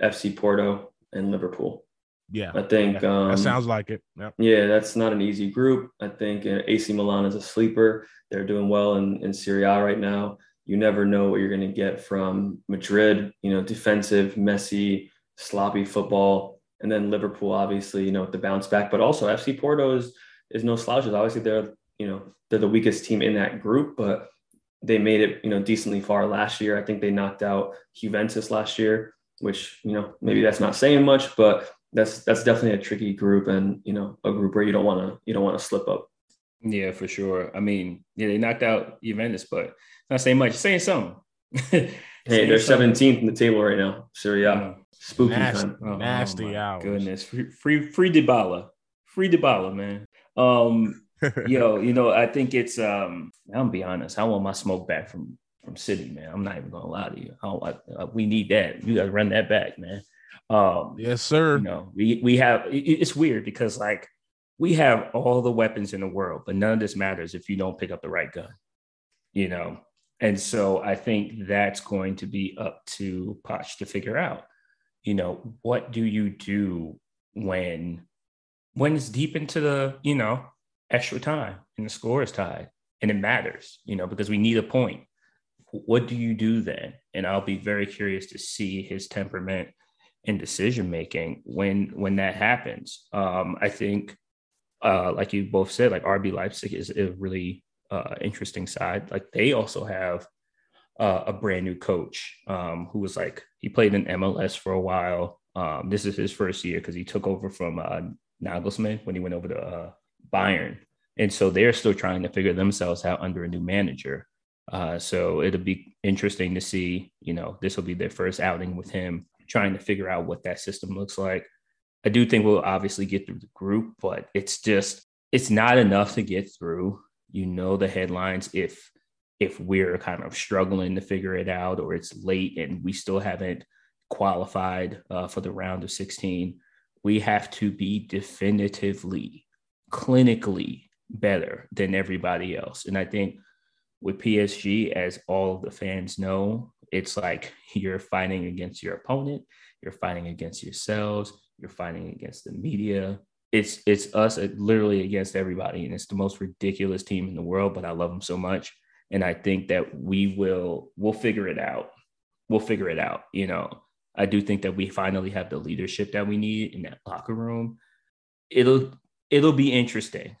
FC Porto, and Liverpool. Yeah, I think yeah, um, that sounds like it. Yep. Yeah, that's not an easy group. I think uh, AC Milan is a sleeper. They're doing well in in Serie A right now you never know what you're going to get from Madrid, you know, defensive, messy, sloppy football. And then Liverpool, obviously, you know, with the bounce back, but also FC Porto is, is no slouches. Obviously, they're, you know, they're the weakest team in that group, but they made it, you know, decently far last year. I think they knocked out Juventus last year, which, you know, maybe that's not saying much, but that's, that's definitely a tricky group and, you know, a group where you don't want to, you don't want to slip up. Yeah, for sure. I mean, yeah, they knocked out Juventus, but not saying much. Saying something. hey, they're seventeenth in the table right now. So yeah, spooky nasty, time. Oh, nasty oh hours. Goodness, free, free, free Dybala, free Dybala, man. Um, yo, you know, I think it's. Um, I'm be honest. I want my smoke back from from City, man. I'm not even gonna lie to you. I don't, I, I, we need that. You gotta run that back, man. Um, yes, sir. You know, we we have. It, it's weird because like we have all the weapons in the world, but none of this matters if you don't pick up the right gun. You know, and so I think that's going to be up to Poch to figure out. You know, what do you do when when it's deep into the, you know, extra time and the score is tied and it matters, you know, because we need a point. What do you do then? And I'll be very curious to see his temperament and decision making when when that happens. Um, I think, uh, like you both said, like RB Leipzig is a really uh, interesting side. Like they also have uh, a brand new coach um, who was like he played in MLS for a while. Um, this is his first year because he took over from uh, Nagelsmann when he went over to uh, Bayern, and so they're still trying to figure themselves out under a new manager. Uh, so it'll be interesting to see. You know, this will be their first outing with him, trying to figure out what that system looks like. I do think we'll obviously get through the group, but it's just it's not enough to get through. You know the headlines if if we're kind of struggling to figure it out or it's late and we still haven't qualified uh, for the round of 16 we have to be definitively clinically better than everybody else and i think with psg as all the fans know it's like you're fighting against your opponent you're fighting against yourselves you're fighting against the media it's it's us uh, literally against everybody and it's the most ridiculous team in the world but i love them so much and I think that we will we'll figure it out. We'll figure it out. You know, I do think that we finally have the leadership that we need in that locker room. It'll it'll be interesting.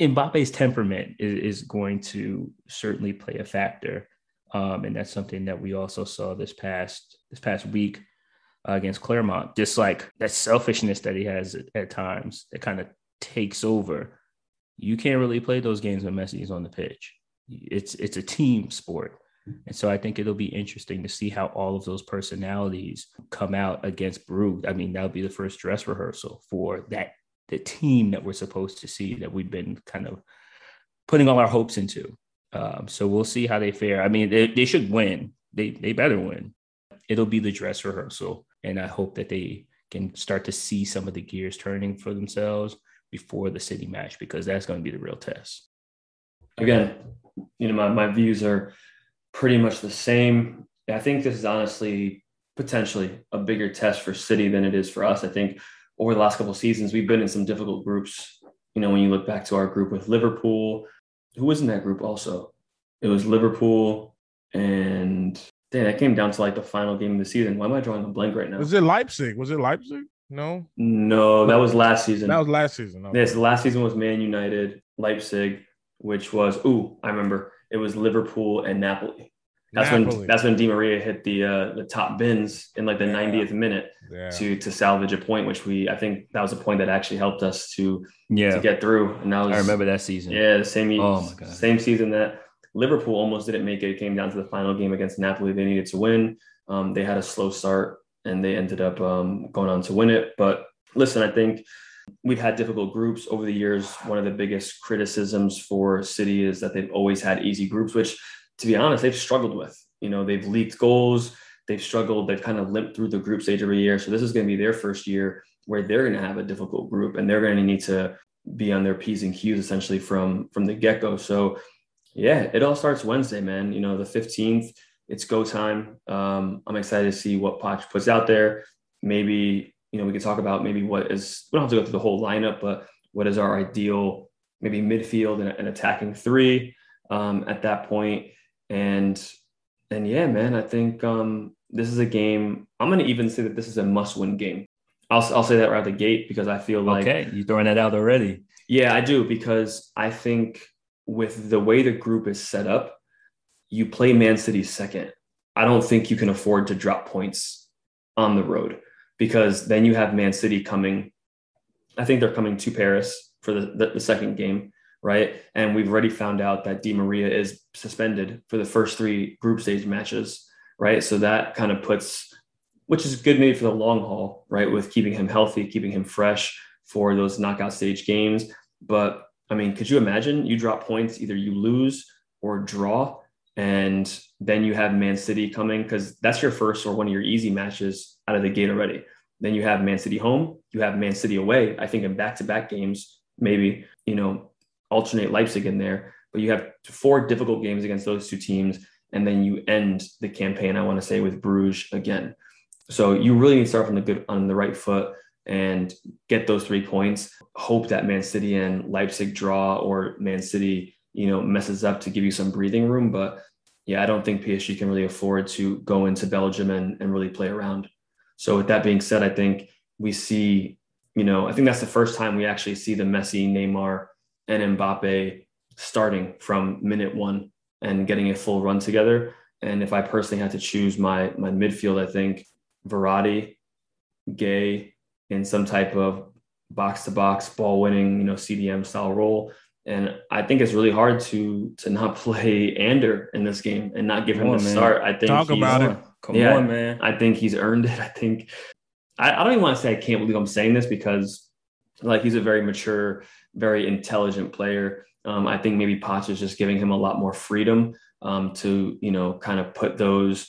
Mbappe's temperament is, is going to certainly play a factor, um, and that's something that we also saw this past this past week uh, against Clermont. Just like that selfishness that he has at, at times that kind of takes over. You can't really play those games when Messi's on the pitch it's it's a team sport. And so I think it'll be interesting to see how all of those personalities come out against Brugge. I mean, that'll be the first dress rehearsal for that the team that we're supposed to see that we've been kind of putting all our hopes into. Um, so we'll see how they fare. I mean, they, they should win. They they better win. It'll be the dress rehearsal, and I hope that they can start to see some of the gears turning for themselves before the city match because that's going to be the real test. Again, you know, my, my views are pretty much the same. I think this is honestly potentially a bigger test for City than it is for us. I think over the last couple seasons, we've been in some difficult groups. You know, when you look back to our group with Liverpool, who was in that group also? It was Liverpool and dang, that came down to like the final game of the season. Why am I drawing a blank right now? Was it Leipzig? Was it Leipzig? No. No, that was last season. That was last season. Okay. Yes, last season was Man United, Leipzig, which was ooh, I remember it was Liverpool and Napoli. That's Napoli. when that's when Di Maria hit the uh, the top bins in like the yeah. 90th minute yeah. to to salvage a point, which we I think that was a point that actually helped us to yeah to get through. And that was I remember that season. Yeah, the same oh my God. same season that Liverpool almost didn't make it. It came down to the final game against Napoli. They needed to win. Um, they had a slow start and they ended up um, going on to win it. But listen, I think We've had difficult groups over the years. One of the biggest criticisms for City is that they've always had easy groups, which, to be honest, they've struggled with. You know, they've leaked goals, they've struggled, they've kind of limped through the group stage every year. So this is going to be their first year where they're going to have a difficult group and they're going to need to be on their p's and q's essentially from from the get-go. So yeah, it all starts Wednesday, man. You know, the 15th, it's go time. Um, I'm excited to see what Poch puts out there. Maybe you know, we could talk about maybe what is, we don't have to go through the whole lineup, but what is our ideal, maybe midfield and, and attacking three um, at that point. And, and yeah, man, I think um, this is a game. I'm going to even say that this is a must win game. I'll, I'll say that right out the gate because I feel like. Okay, you're throwing that out already. Yeah, I do because I think with the way the group is set up, you play Man City second. I don't think you can afford to drop points on the road because then you have Man City coming. I think they're coming to Paris for the, the, the, second game, right? And we've already found out that Di Maria is suspended for the first three group stage matches, right? So that kind of puts, which is good maybe for the long haul, right? With keeping him healthy, keeping him fresh for those knockout stage games. But I mean, could you imagine you drop points, either you lose or draw, and then you have Man City coming because that's your first or one of your easy matches out of the gate already. Then you have Man City home, you have Man City away. I think in back to back games, maybe, you know, alternate Leipzig in there, but you have four difficult games against those two teams. And then you end the campaign, I want to say, with Bruges again. So you really need to start from the good on the right foot and get those three points. Hope that Man City and Leipzig draw or Man City you know, messes up to give you some breathing room. But yeah, I don't think PSG can really afford to go into Belgium and, and really play around. So with that being said, I think we see, you know, I think that's the first time we actually see the Messi, Neymar, and Mbappe starting from minute one and getting a full run together. And if I personally had to choose my my midfield, I think Verratti, Gueye, in some type of box to box ball winning, you know, CDM style role. And I think it's really hard to to not play Ander in this game and not give Come him on, the man. start. I think talk about it. Come yeah, on, man. I think he's earned it. I think I, I don't even want to say I can't believe I'm saying this because like he's a very mature, very intelligent player. Um, I think maybe Potts is just giving him a lot more freedom um, to you know kind of put those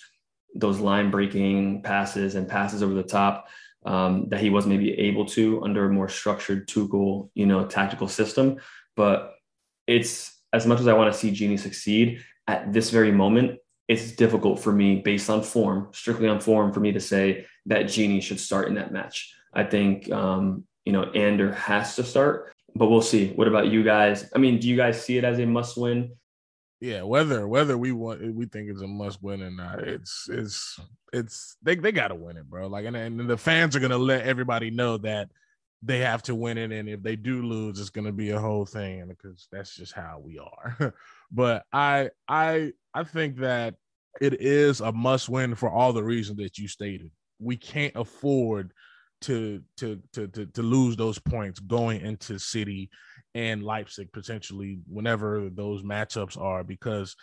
those line breaking passes and passes over the top um, that he was maybe able to under a more structured Tuchel you know tactical system. But it's as much as I want to see Gini succeed at this very moment, it's difficult for me based on form, strictly on form, for me to say that Gini should start in that match. I think um, you know Ander has to start, but we'll see. What about you guys? I mean, do you guys see it as a must win? Yeah, whether whether we want we think it's a must win or not, it's it's it's they they got to win it, bro. Like and, and the fans are gonna let everybody know that they have to win it, and if they do lose, it's gonna be a whole thing, because that's just how we are. but I I I think that it is a must win for all the reasons that you stated. We can't afford to to to to, to lose those points going into City and Leipzig potentially whenever those matchups are because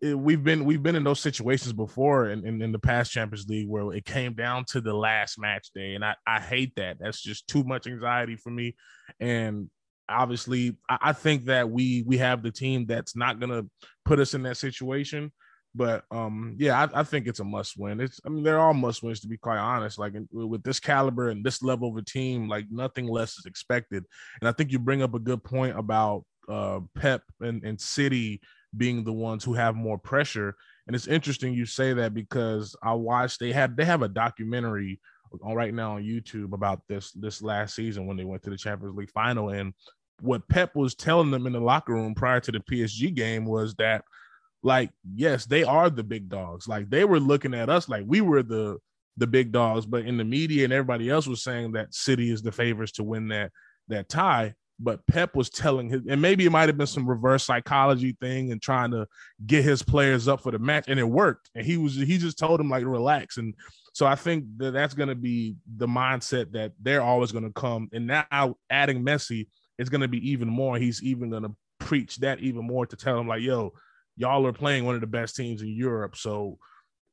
it, we've been we've been in those situations before in, in, in, the past Champions League where it came down to the last match day, and I, I hate that. That's just too much anxiety for me. And obviously, I, I think that we we have the team that's not gonna put us in that situation. But um, yeah, I, I, think it's a must win. It's I mean they're all must wins to be quite honest. Like with this caliber and this level of a team, like nothing less is expected. And I think you bring up a good point about uh, Pep and, and City being the ones who have more pressure. And it's interesting you say that because I watched they had they have a documentary on right now on YouTube about this this last season when they went to the Champions League final and what Pep was telling them in the locker room prior to the PSG game was that like yes they are the big dogs. Like they were looking at us like we were the the big dogs but in the media and everybody else was saying that city is the favorites to win that that tie. But pep was telling his and maybe it might have been some reverse psychology thing and trying to get his players up for the match and it worked. And he was he just told him like relax. And so i think that that's going to be the mindset that they're always going to come. And now adding messi is going to be even more. He's even going to preach that even more to tell him like yo y'all are playing one of the best teams in Europe. So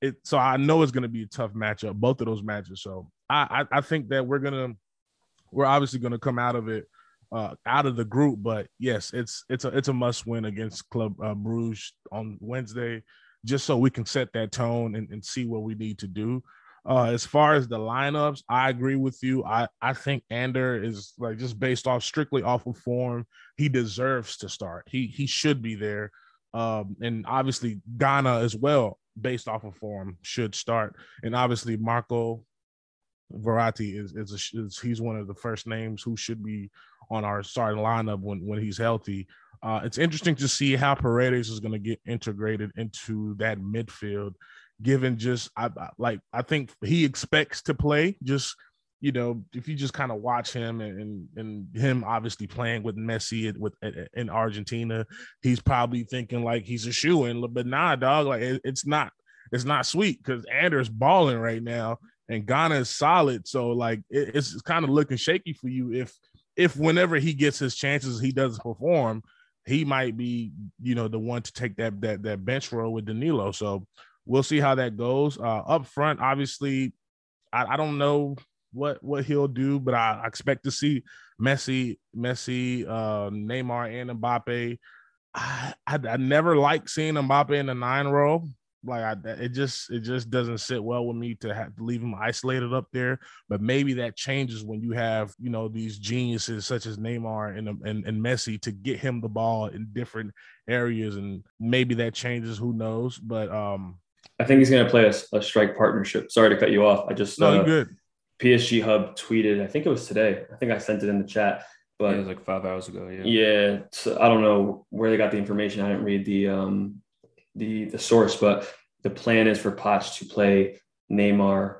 it so I know it's gonna be a tough matchup, both of those matches. So I I, I think that we're gonna we're obviously gonna come out of it uh, out of the group, but yes, it's it's a it's a must win against Club uh, Bruges on Wednesday, just so we can set that tone and, and see what we need to do. Uh, as far as the lineups, I agree with you. I, I think Ander is like just based off strictly off of form. He deserves to start. He he should be there. Um, and obviously Gana as well, based off of form, should start. And obviously Marco Verratti is is, a, is, he's one of the first names who should be on our starting lineup when when he's healthy. Uh, it's interesting to see how Paredes is going to get integrated into that midfield, given just I, I like I think he expects to play just you know, if you just kind of watch him and, and him obviously playing with Messi with in Argentina, he's probably thinking like he's a shoe in, but nah, dog, like it, it's not, it's not sweet because Anders balling right now and Gana is solid. So like it, it's kind of looking shaky for you if if whenever he gets his chances, he doesn't perform, he might be, you know, the one to take that that that bench role with Danilo. So we'll see how that goes. Uh, up front, obviously, I, I don't know what what he'll do, but I, I expect to see Messi, Messi, uh, Neymar, and Mbappe. I, I, I never like seeing Mbappe in the nine role. Like I, it just it just doesn't sit well with me to have to leave him isolated up there. But maybe that changes when you have you know these geniuses such as Neymar and and, and Messi to get him the ball in different areas, and maybe that changes. Who knows? But um, I think he's going to play a, a, strike partnership. Sorry to cut you off. I just no, uh, good. PSG Hub tweeted, I think it was today. I think I sent it in the chat, but yeah, it was like five hours ago. Yeah. Yeah, so I don't know where they got the information. I didn't read the um the the source, but the plan is for Poch to play Neymar,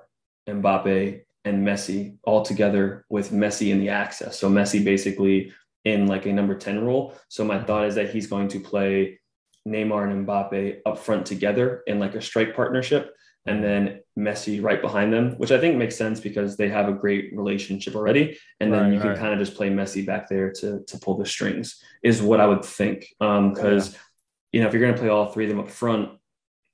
Mbappe, and Messi all together with Messi in the access. So Messi basically in like a number 10 role. So my thought is that he's going to play Neymar and Mbappe up front together in like a strike partnership and then Messi right behind them, which I think makes sense because they have a great relationship already. And then right, you can right. kind of just play Messi back there to, to pull the strings, is what I would think. Because, um, yeah. you know, if you're going to play all three of them up front,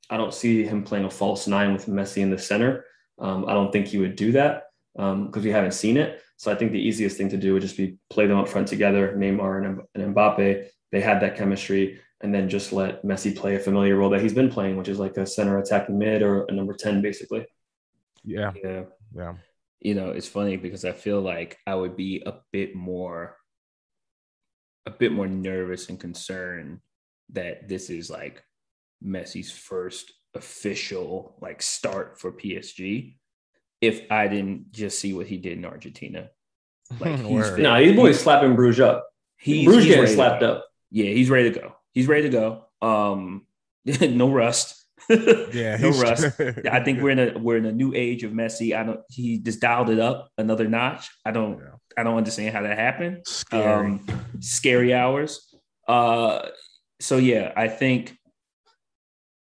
I don't see him playing a false nine with Messi in the center. Um, I don't think he would do that because um, we haven't seen it. So I think the easiest thing to do would just be play them up front together, Neymar and, and Mbappe. They had that chemistry and then just let Messi play a familiar role that he's been playing, which is like a center attacking mid or a number 10, basically. Yeah. Yeah. Yeah. You know, it's funny because I feel like I would be a bit more, a bit more nervous and concerned that this is like Messi's first official like start for PSG if I didn't just see what he did in Argentina. Like he's no, nah, these boys slapping Bruges up. He's, Bruges he's getting slapped up. Yeah, he's ready to go he's ready to go. Um, no rust. yeah, no rust. I think we're in a we're in a new age of Messi. I don't. He just dialed it up another notch. I don't. Yeah. I don't understand how that happened. Scary. Um, scary hours. Uh, so yeah, I think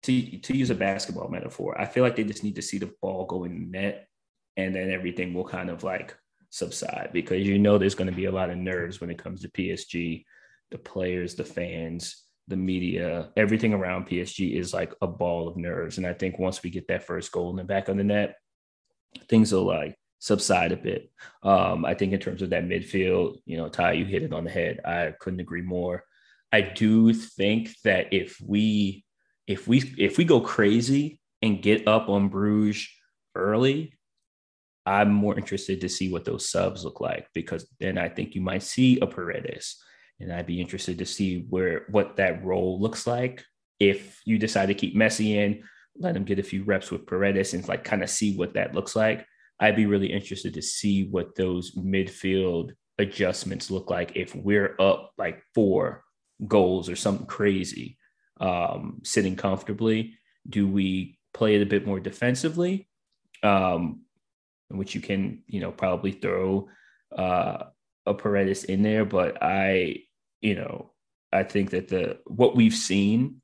to to use a basketball metaphor, I feel like they just need to see the ball go in net, and then everything will kind of like subside because you know there's going to be a lot of nerves when it comes to PSG, the players, the fans the media, everything around PSG is like a ball of nerves. And I think once we get that first goal in the back of the net, things will like subside a bit. Um, I think in terms of that midfield, you know, Ty, you hit it on the head. I couldn't agree more. I do think that if we if we if we go crazy and get up on Bruges early, I'm more interested to see what those subs look like because then I think you might see a Paredes and I'd be interested to see where what that role looks like if you decide to keep Messi in, let him get a few reps with Paredes and like kind of see what that looks like. I'd be really interested to see what those midfield adjustments look like if we're up like four goals or something crazy, um, sitting comfortably. Do we play it a bit more defensively? Um, which you can, you know, probably throw uh, a Paredes in there, but I you know, I think that the what we've seen,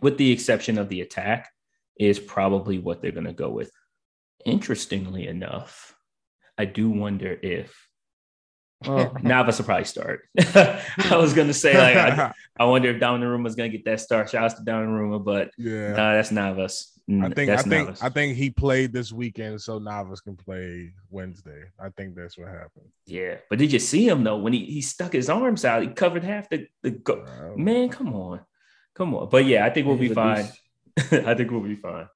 with the exception of the attack, is probably what they're going to go with. Interestingly enough, I do wonder if well, Navas will probably start. I was gonna say like I, I wonder if Donnarumma is gonna get that start. Shouts to Donnarumma, but yeah, nah, that's Navas. I think that's I think Navas. I think he played this weekend so Navas can play Wednesday. I think that's what happened. Yeah, but did you see him though when he, he stuck his arms out? He covered half the the go- man. Come on, come on. But yeah, I think we'll be fine. I think we'll be fine.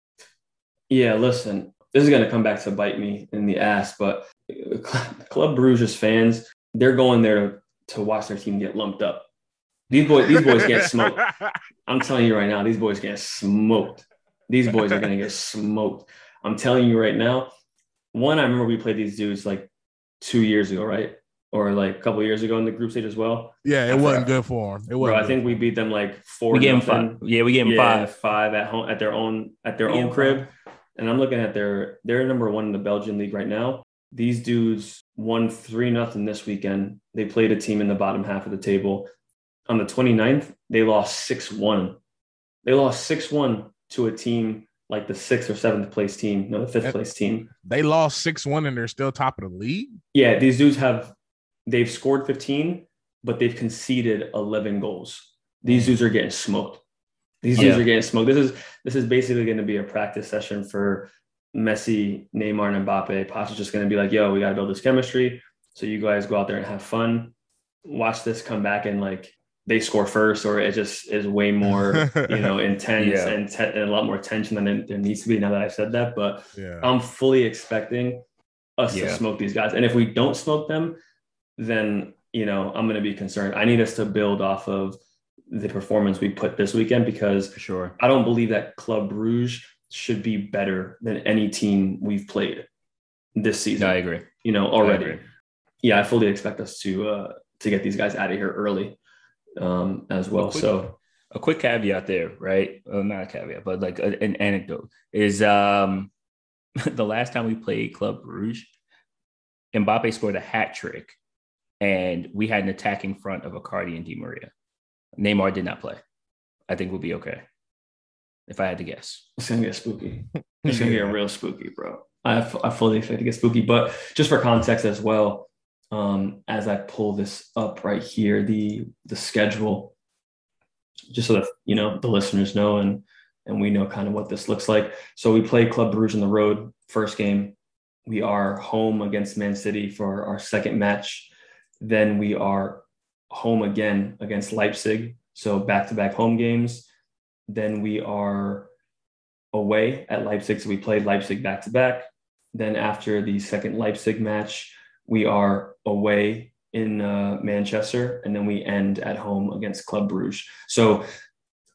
Yeah, listen, this is gonna come back to bite me in the ass, but Club Bruges fans, they're going there to watch their team get lumped up. These boys, these boys get smoked. I'm telling you right now, these boys get smoked. These boys are going to get smoked. I'm telling you right now. One, I remember we played these dudes like two years ago, right? Or like a couple years ago in the group stage as well. Yeah, it wasn't good for them. It wasn't. I think we beat them like four. We gave them five. Yeah, we gave them yeah, five. Five at home at their own at their we own crib. Five. And I'm looking at their they're number one in the Belgian league right now. These dudes won three nothing this weekend. They played a team in the bottom half of the table. On the 29th, they lost six one. They lost six one to a team like the sixth or seventh place team, no, the fifth place team. They lost six one and they're still top of the league. Yeah, these dudes have they've scored 15, but they've conceded 11 goals. These mm. dudes are getting smoked. These dudes yeah. are getting smoked. This is this is basically going to be a practice session for Messi, Neymar, and Mbappe. Poch is just going to be like, "Yo, we got to build this chemistry." So you guys go out there and have fun. Watch this come back and like they score first, or it just is way more, you know, intense yeah. and, te- and, a lot more tension than it, there needs to be. Now that I've said that, but yeah. I'm fully expecting us yeah. to smoke these guys, and if we don't smoke them, then you know I'm going to be concerned. I need us to build off of the performance we put this weekend because For sure I don't believe that Club Bruges should be better than any team we've played this season. I agree. You know already. I yeah, I fully expect us to uh, to get these guys out of here early um, as well. Quick, so a quick caveat there, right? Well, not a caveat, but like a, an anecdote is um, the last time we played Club Bruges, Mbappe scored a hat trick, and we had an attacking front of Icardi and Di Maria. Neymar did not play. I think we'll be okay. If I had to guess, it's gonna get spooky. It's gonna get real spooky, bro. I, I fully expect to get spooky, but just for context as well, um, as I pull this up right here, the the schedule, just so that you know the listeners know and and we know kind of what this looks like. So we play Club Bruges on the road first game. We are home against Man City for our second match. Then we are home again against Leipzig. So back to back home games. Then we are away at Leipzig. So we played Leipzig back to back. Then after the second Leipzig match, we are away in uh, Manchester, and then we end at home against Club Bruges. So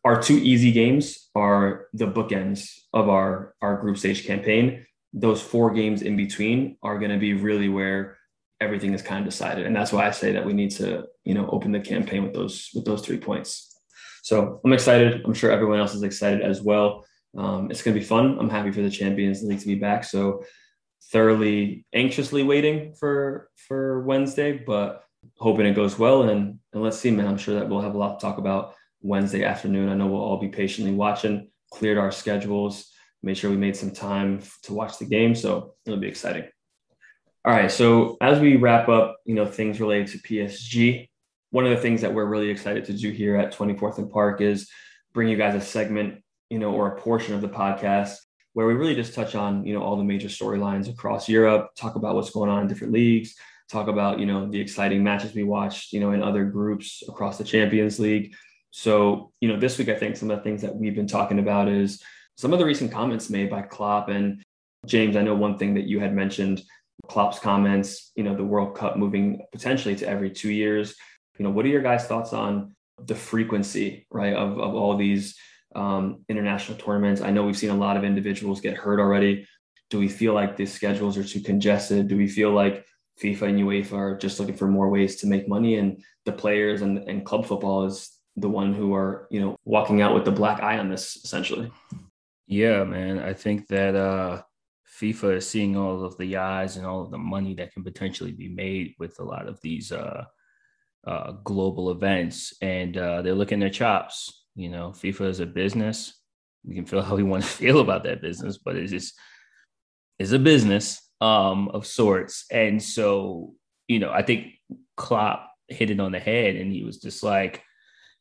our two easy games are the bookends of our our group stage campaign. Those four games in between are going to be really where everything is kind of decided, and that's why I say that we need to you know open the campaign with those with those three points. So I'm excited. I'm sure everyone else is excited as well. Um, it's going to be fun. I'm happy for the Champions League to be back. So thoroughly anxiously waiting for for Wednesday, but hoping it goes well. And and let's see, man. I'm sure that we'll have a lot to talk about Wednesday afternoon. I know we'll all be patiently watching. Cleared our schedules, made sure we made some time to watch the game. So it'll be exciting. All right. So as we wrap up, you know, things related to PSG, one of the things that we're really excited to do here at 24th and Park is bring you guys a segment, you know, or a portion of the podcast where we really just touch on, you know, all the major storylines across Europe, talk about what's going on in different leagues, talk about, you know, the exciting matches we watched, you know, in other groups across the Champions League. So, you know, this week, I think some of the things that we've been talking about is some of the recent comments made by Klopp and James. I know one thing that you had mentioned Klopp's comments, you know, the World Cup moving potentially to every two years. You know, what are your guys' thoughts on the frequency, right, of, of all these um, international tournaments. I know we've seen a lot of individuals get hurt already. Do we feel like the schedules are too congested? Do we feel like FIFA and UEFA are just looking for more ways to make money and the players and, and club football is the one who are, you know, walking out with the black eye on this essentially? Yeah, man. I think that uh, FIFA is seeing all of the eyes and all of the money that can potentially be made with a lot of these uh, uh, global events, and uh, they're looking their chops. You know, FIFA is a business. We can feel how we want to feel about that business, but it's just is a business um, of sorts. And so, you know, I think Klopp hit it on the head, and he was just like,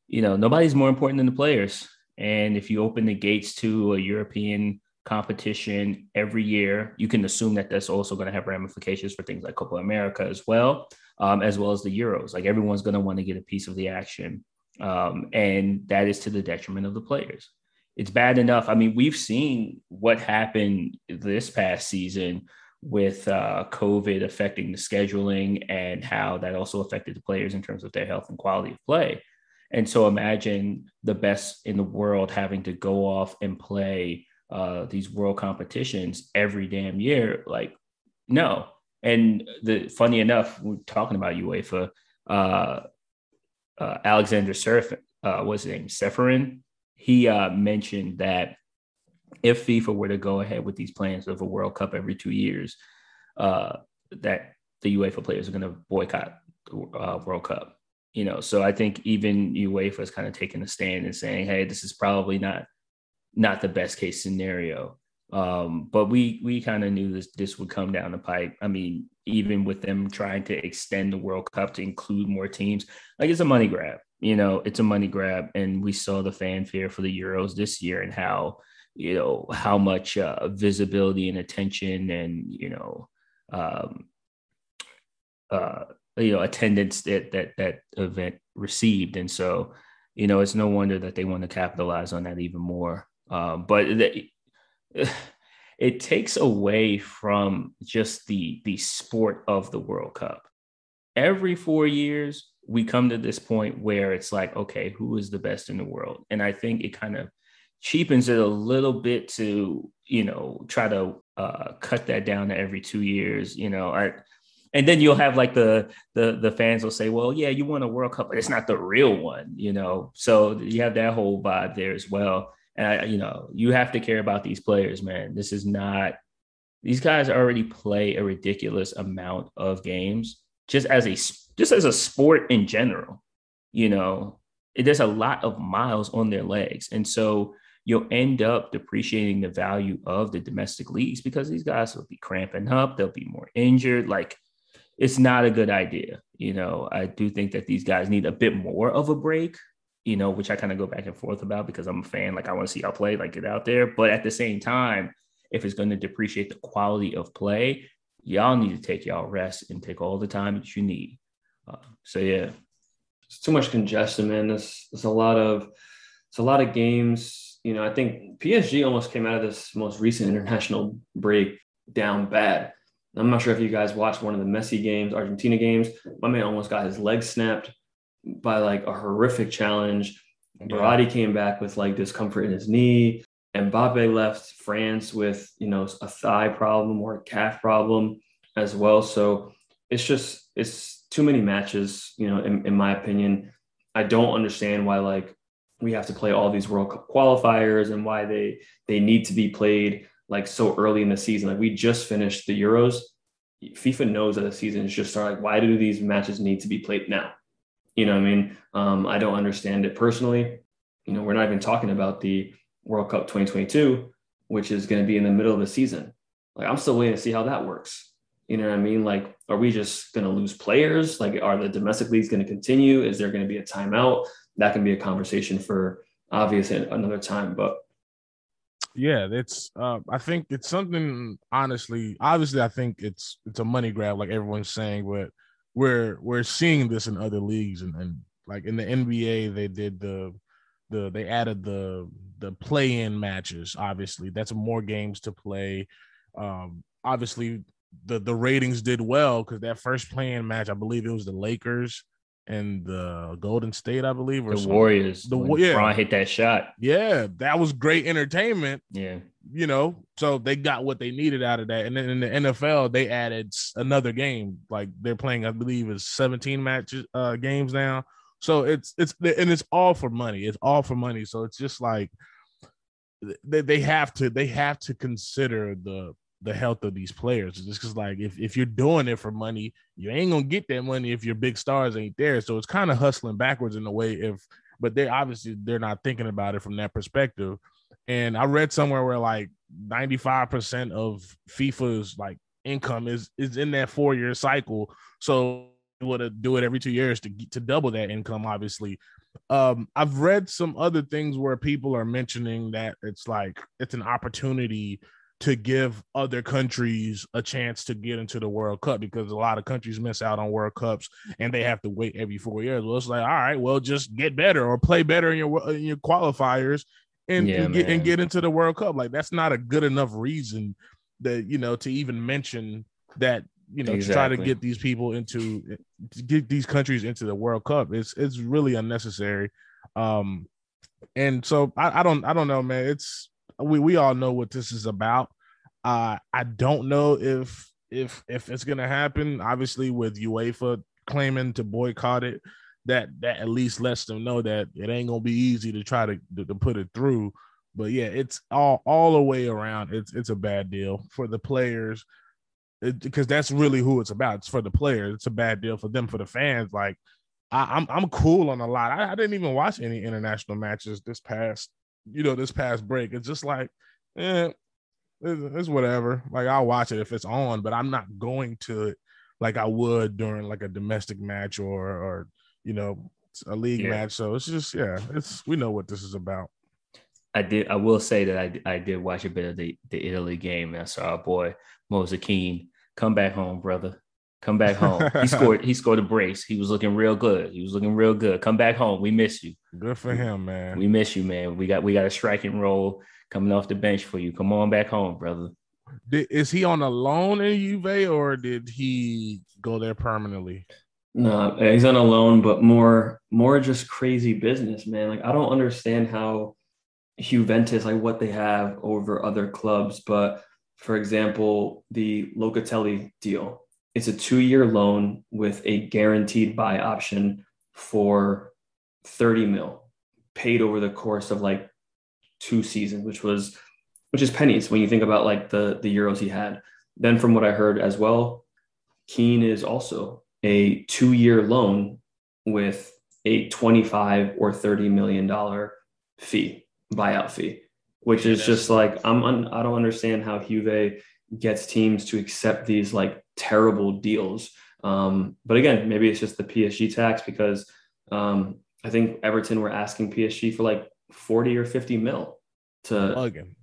you know, nobody's more important than the players. And if you open the gates to a European competition every year, you can assume that that's also going to have ramifications for things like Copa America as well, um, as well as the Euros. Like everyone's going to want to get a piece of the action. Um, and that is to the detriment of the players. It's bad enough. I mean, we've seen what happened this past season with uh, COVID affecting the scheduling and how that also affected the players in terms of their health and quality of play. And so imagine the best in the world having to go off and play uh, these world competitions every damn year. Like, no. And the funny enough, we're talking about UEFA. Uh, uh, Alexander Surf, uh, what's his name, Ceferin, he uh, mentioned that if FIFA were to go ahead with these plans of a World Cup every two years, uh, that the UEFA players are going to boycott the uh, World Cup. You know, so I think even UEFA is kind of taking a stand and saying, "Hey, this is probably not not the best case scenario." Um, but we we kind of knew this this would come down the pipe. I mean, even with them trying to extend the World Cup to include more teams, like it's a money grab. You know, it's a money grab, and we saw the fanfare for the Euros this year and how you know how much uh, visibility and attention and you know um, uh, you know attendance that that that event received, and so you know it's no wonder that they want to capitalize on that even more. Um, but the, it takes away from just the the sport of the World Cup. Every 4 years we come to this point where it's like okay, who is the best in the world? And I think it kind of cheapens it a little bit to, you know, try to uh, cut that down to every 2 years, you know, I and then you'll have like the the the fans will say, "Well, yeah, you won a World Cup, but it's not the real one," you know. So you have that whole vibe there as well. And I, you know, you have to care about these players, man. This is not. These guys already play a ridiculous amount of games just as a just as a sport in general. You know, there's a lot of miles on their legs, and so you'll end up depreciating the value of the domestic leagues because these guys will be cramping up, they'll be more injured. Like it's not a good idea. You know, I do think that these guys need a bit more of a break, you know, which I kind of go back and forth about because I'm a fan. Like, I want to see y'all play, like, get out there. But at the same time, if it's going to depreciate the quality of play, y'all need to take y'all rest and take all the time that you need. Uh, so, yeah. It's too much congestion, man. There's, there's a lot of, it's a lot of games. You know, I think PSG almost came out of this most recent international break down bad I'm not sure if you guys watched one of the Messi games, Argentina games. My man almost got his leg snapped by like a horrific challenge. Yeah. Came back with like discomfort in his knee. Mbappe left France with, you know, a thigh problem or a calf problem as well. So it's just, it's too many matches, you know, in, in my opinion. I don't understand why like we have to play all these World Cup qualifiers and why they they need to be played like so early in the season. Like we just finished the Euros. FIFA knows that the season is just starting. Like, why do these matches need to be played now? You know I mean? Um, I don't understand it personally. You know, we're not even talking about the World Cup 2022, which is going to be in the middle of the season. Like, I'm still waiting to see how that works. You know what I mean? Like, are we just going to lose players? Like, are the domestic leagues going to continue? Is there going to be a timeout? That can be a conversation for obviously another time. But yeah, it's uh, I think it's something honestly, obviously I think it's it's a money grab, like everyone's saying, but we're we're seeing this in other leagues and, and like in the NBA they did the the they added the the play-in matches, obviously. That's more games to play. Um obviously the the ratings did well because that first play-in match, I believe it was the Lakers and the Golden State, I believe, or the something. Warriors. The yeah, Bron hit that shot. Yeah, that was great entertainment. Yeah, you know, so they got what they needed out of that. And then in the NFL, they added another game. Like they're playing, I believe, is 17 matches uh games now. So it's it's and it's all for money. It's all for money. So it's just like they, they have to they have to consider the the health of these players. It's Just because, like, if, if you're doing it for money, you ain't gonna get that money if your big stars ain't there. So it's kind of hustling backwards in a way. If but they obviously they're not thinking about it from that perspective. And I read somewhere where like 95% of FIFA's like income is is in that four year cycle. So would do it every two years to to double that income, obviously. Um, I've read some other things where people are mentioning that it's like it's an opportunity to give other countries a chance to get into the World Cup because a lot of countries miss out on World Cups and they have to wait every four years. Well, it's like, all right, well, just get better or play better in your in your qualifiers and, yeah, and get and get into the World Cup. Like that's not a good enough reason that you know to even mention that you know exactly. to try to get these people into to get these countries into the World Cup. It's it's really unnecessary. Um, and so I, I don't I don't know, man. It's we we all know what this is about. Uh, I don't know if if if it's gonna happen. Obviously, with UEFA claiming to boycott it, that that at least lets them know that it ain't gonna be easy to try to to, to put it through. But yeah, it's all all the way around. It's it's a bad deal for the players because that's really who it's about. It's for the players. It's a bad deal for them. For the fans, like I, am I'm, I'm cool on a lot. I, I, didn't even watch any international matches this past you know, this past break. It's just like, eh, it's, it's whatever. Like I'll watch it if it's on, but I'm not going to it like I would during like a domestic match or or you know a league yeah. match. So it's just yeah, it's we know what this is about. I did. I will say that I I did watch a bit of the the Italy game. I saw our boy Moise come back home, brother. Come back home. he scored. He scored a brace. He was looking real good. He was looking real good. Come back home. We miss you. Good for him, man. We miss you, man. We got we got a striking role coming off the bench for you. Come on back home, brother. Did, is he on a loan in Juve or did he go there permanently? No, he's on a loan, but more more just crazy business, man. Like I don't understand how Juventus like what they have over other clubs, but for example, the Locatelli deal it's a two year loan with a guaranteed buy option for 30 mil paid over the course of like two seasons, which was which is pennies when you think about like the the euros he had. Then from what I heard as well, Kean is also a two year loan with a 25 or 30 million dollar fee buyout fee which is just like i'm un, i don't understand how juve gets teams to accept these like terrible deals um, but again maybe it's just the psg tax because um, i think everton were asking psg for like 40 or 50 mil to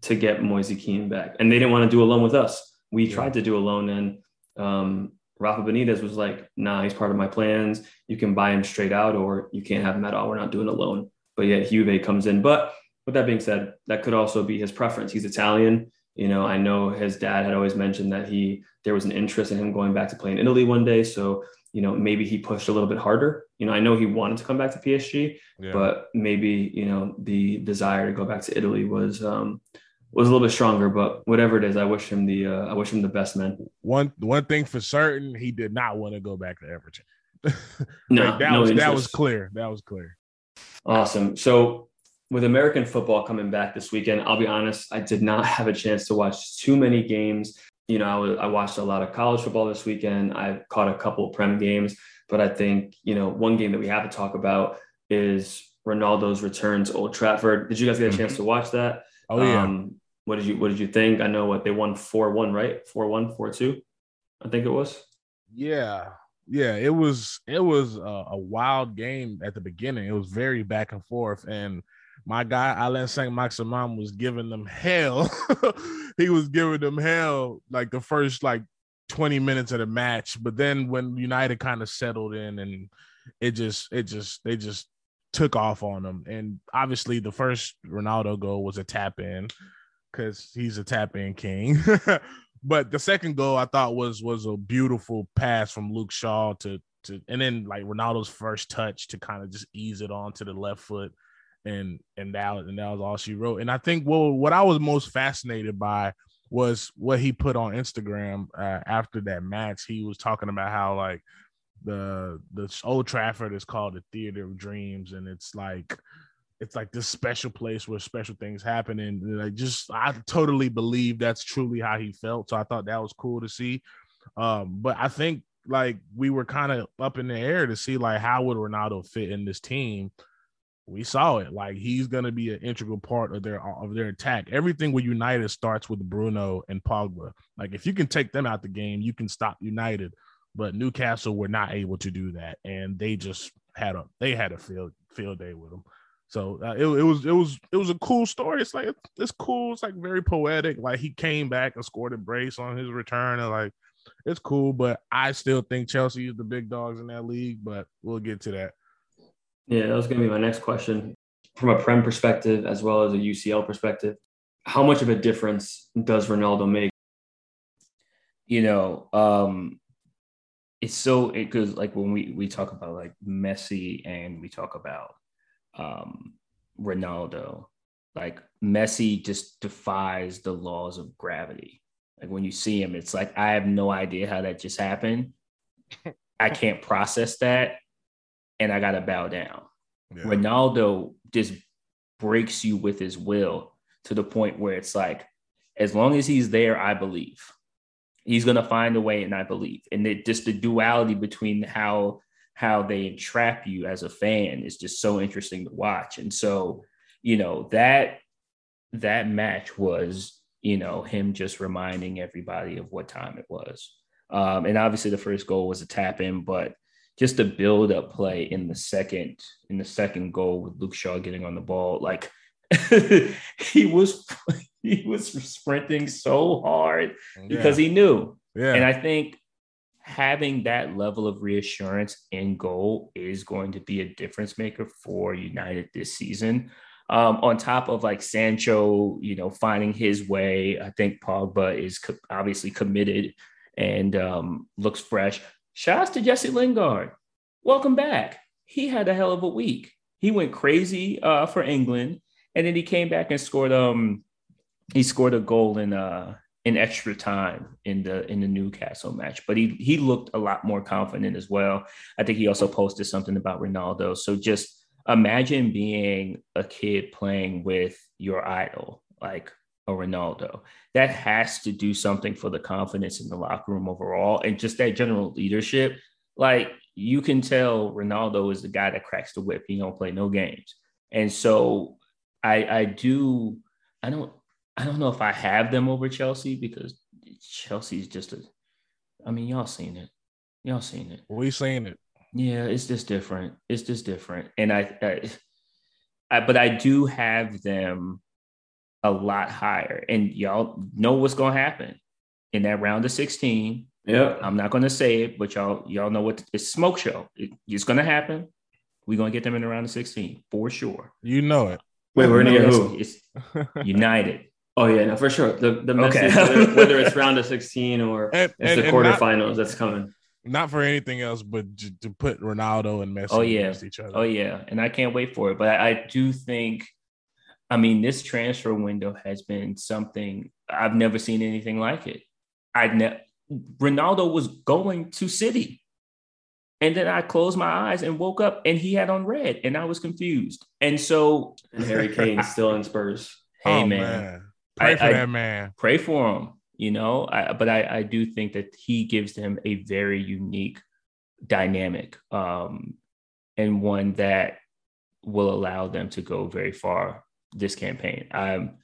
to get Moise Kean back and they didn't want to do a loan with us we yeah. tried to do a loan and um, Rafa Benitez was like, nah, he's part of my plans. You can buy him straight out or you can't have him at all. We're not doing a loan. But yet Juve comes in. But with that being said, that could also be his preference. He's Italian. You know, I know his dad had always mentioned that he there was an interest in him going back to play in Italy one day. So, you know, maybe he pushed a little bit harder. You know, I know he wanted to come back to PSG, yeah. but maybe, you know, the desire to go back to Italy was um was a little bit stronger, but whatever it is, I wish him the uh, I wish him the best, man. One one thing for certain, he did not want to go back to Everton. no, like that no was interest. that was clear. That was clear. Awesome. So with American football coming back this weekend, I'll be honest, I did not have a chance to watch too many games. You know, I, was, I watched a lot of college football this weekend. I caught a couple of prem games, but I think you know one game that we have to talk about is Ronaldo's return to Old Trafford. Did you guys get a chance mm-hmm. to watch that? Oh yeah. Um, what did you What did you think? I know what they won four one, right? Four one, four two. I think it was. Yeah, yeah. It was it was a, a wild game at the beginning. It was very back and forth, and my guy Allan Saint Maximin was giving them hell. he was giving them hell like the first like 20 minutes of the match. But then when United kind of settled in and it just it just they just took off on them. And obviously, the first Ronaldo goal was a tap in because he's a tap in king. but the second goal I thought was was a beautiful pass from Luke Shaw to to and then like Ronaldo's first touch to kind of just ease it on to the left foot. And and that and that was all she wrote. And I think well, what I was most fascinated by was what he put on Instagram uh, after that match. He was talking about how like the the Old Trafford is called the Theater of Dreams, and it's like it's like this special place where special things happen, and I just I totally believe that's truly how he felt. So I thought that was cool to see. Um, but I think like we were kind of up in the air to see like how would Ronaldo fit in this team. We saw it. Like he's gonna be an integral part of their of their attack. Everything with United starts with Bruno and Pogba. Like if you can take them out the game, you can stop United but Newcastle were not able to do that, and they just had a they had a field field day with them. So uh, it, it was it was it was a cool story. It's like it's cool. It's like very poetic. Like he came back and scored a brace on his return, and like it's cool. But I still think Chelsea is the big dogs in that league. But we'll get to that. Yeah, that was going to be my next question. From a Prem perspective as well as a UCL perspective, how much of a difference does Ronaldo make? You know, um, it's so because like when we we talk about like Messi and we talk about um Ronaldo, like Messi just defies the laws of gravity. Like when you see him, it's like I have no idea how that just happened. I can't process that, and I gotta bow down. Yeah. Ronaldo just breaks you with his will to the point where it's like, as long as he's there, I believe he's going to find a way and i believe and it just the duality between how how they entrap you as a fan is just so interesting to watch and so you know that that match was you know him just reminding everybody of what time it was um, and obviously the first goal was a tap in but just the build up play in the second in the second goal with luke shaw getting on the ball like he was he was sprinting so hard because he knew. Yeah. And I think having that level of reassurance in goal is going to be a difference maker for United this season. Um, on top of like Sancho, you know, finding his way, I think Pogba is co- obviously committed and um, looks fresh. Shouts to Jesse Lingard. Welcome back. He had a hell of a week. He went crazy uh, for England, and then he came back and scored um he scored a goal in uh in extra time in the in the Newcastle match, but he he looked a lot more confident as well. I think he also posted something about Ronaldo. So just imagine being a kid playing with your idol, like a Ronaldo. That has to do something for the confidence in the locker room overall and just that general leadership. Like you can tell Ronaldo is the guy that cracks the whip. He don't play no games. And so I I do I don't I don't know if I have them over Chelsea because Chelsea's just a I mean y'all seen it. Y'all seen it. We seen it. Yeah, it's just different. It's just different. And I, I, I but I do have them a lot higher. And y'all know what's gonna happen in that round of 16. Yeah. I'm not gonna say it, but y'all y'all know what it's smoke show. It, it's gonna happen. We're gonna get them in the round of 16 for sure. You know it. Wait, we're gonna get who? It's United. Oh yeah, no, for sure. The the message, okay. whether, whether, it's round of 16 or and, it's and, the quarterfinals, not, that's coming. Not for anything else, but to put Ronaldo and Messi oh, yeah. against each other. Oh yeah, and I can't wait for it. But I, I do think I mean, this transfer window has been something I've never seen anything like it. I ne- Ronaldo was going to City. And then I closed my eyes and woke up and he had on red and I was confused. And so and Harry Kane still in Spurs. Hey oh, man. man. Pray I, for I, that man. Pray for him, you know. I, but I, I do think that he gives them a very unique dynamic um, and one that will allow them to go very far this campaign. I'm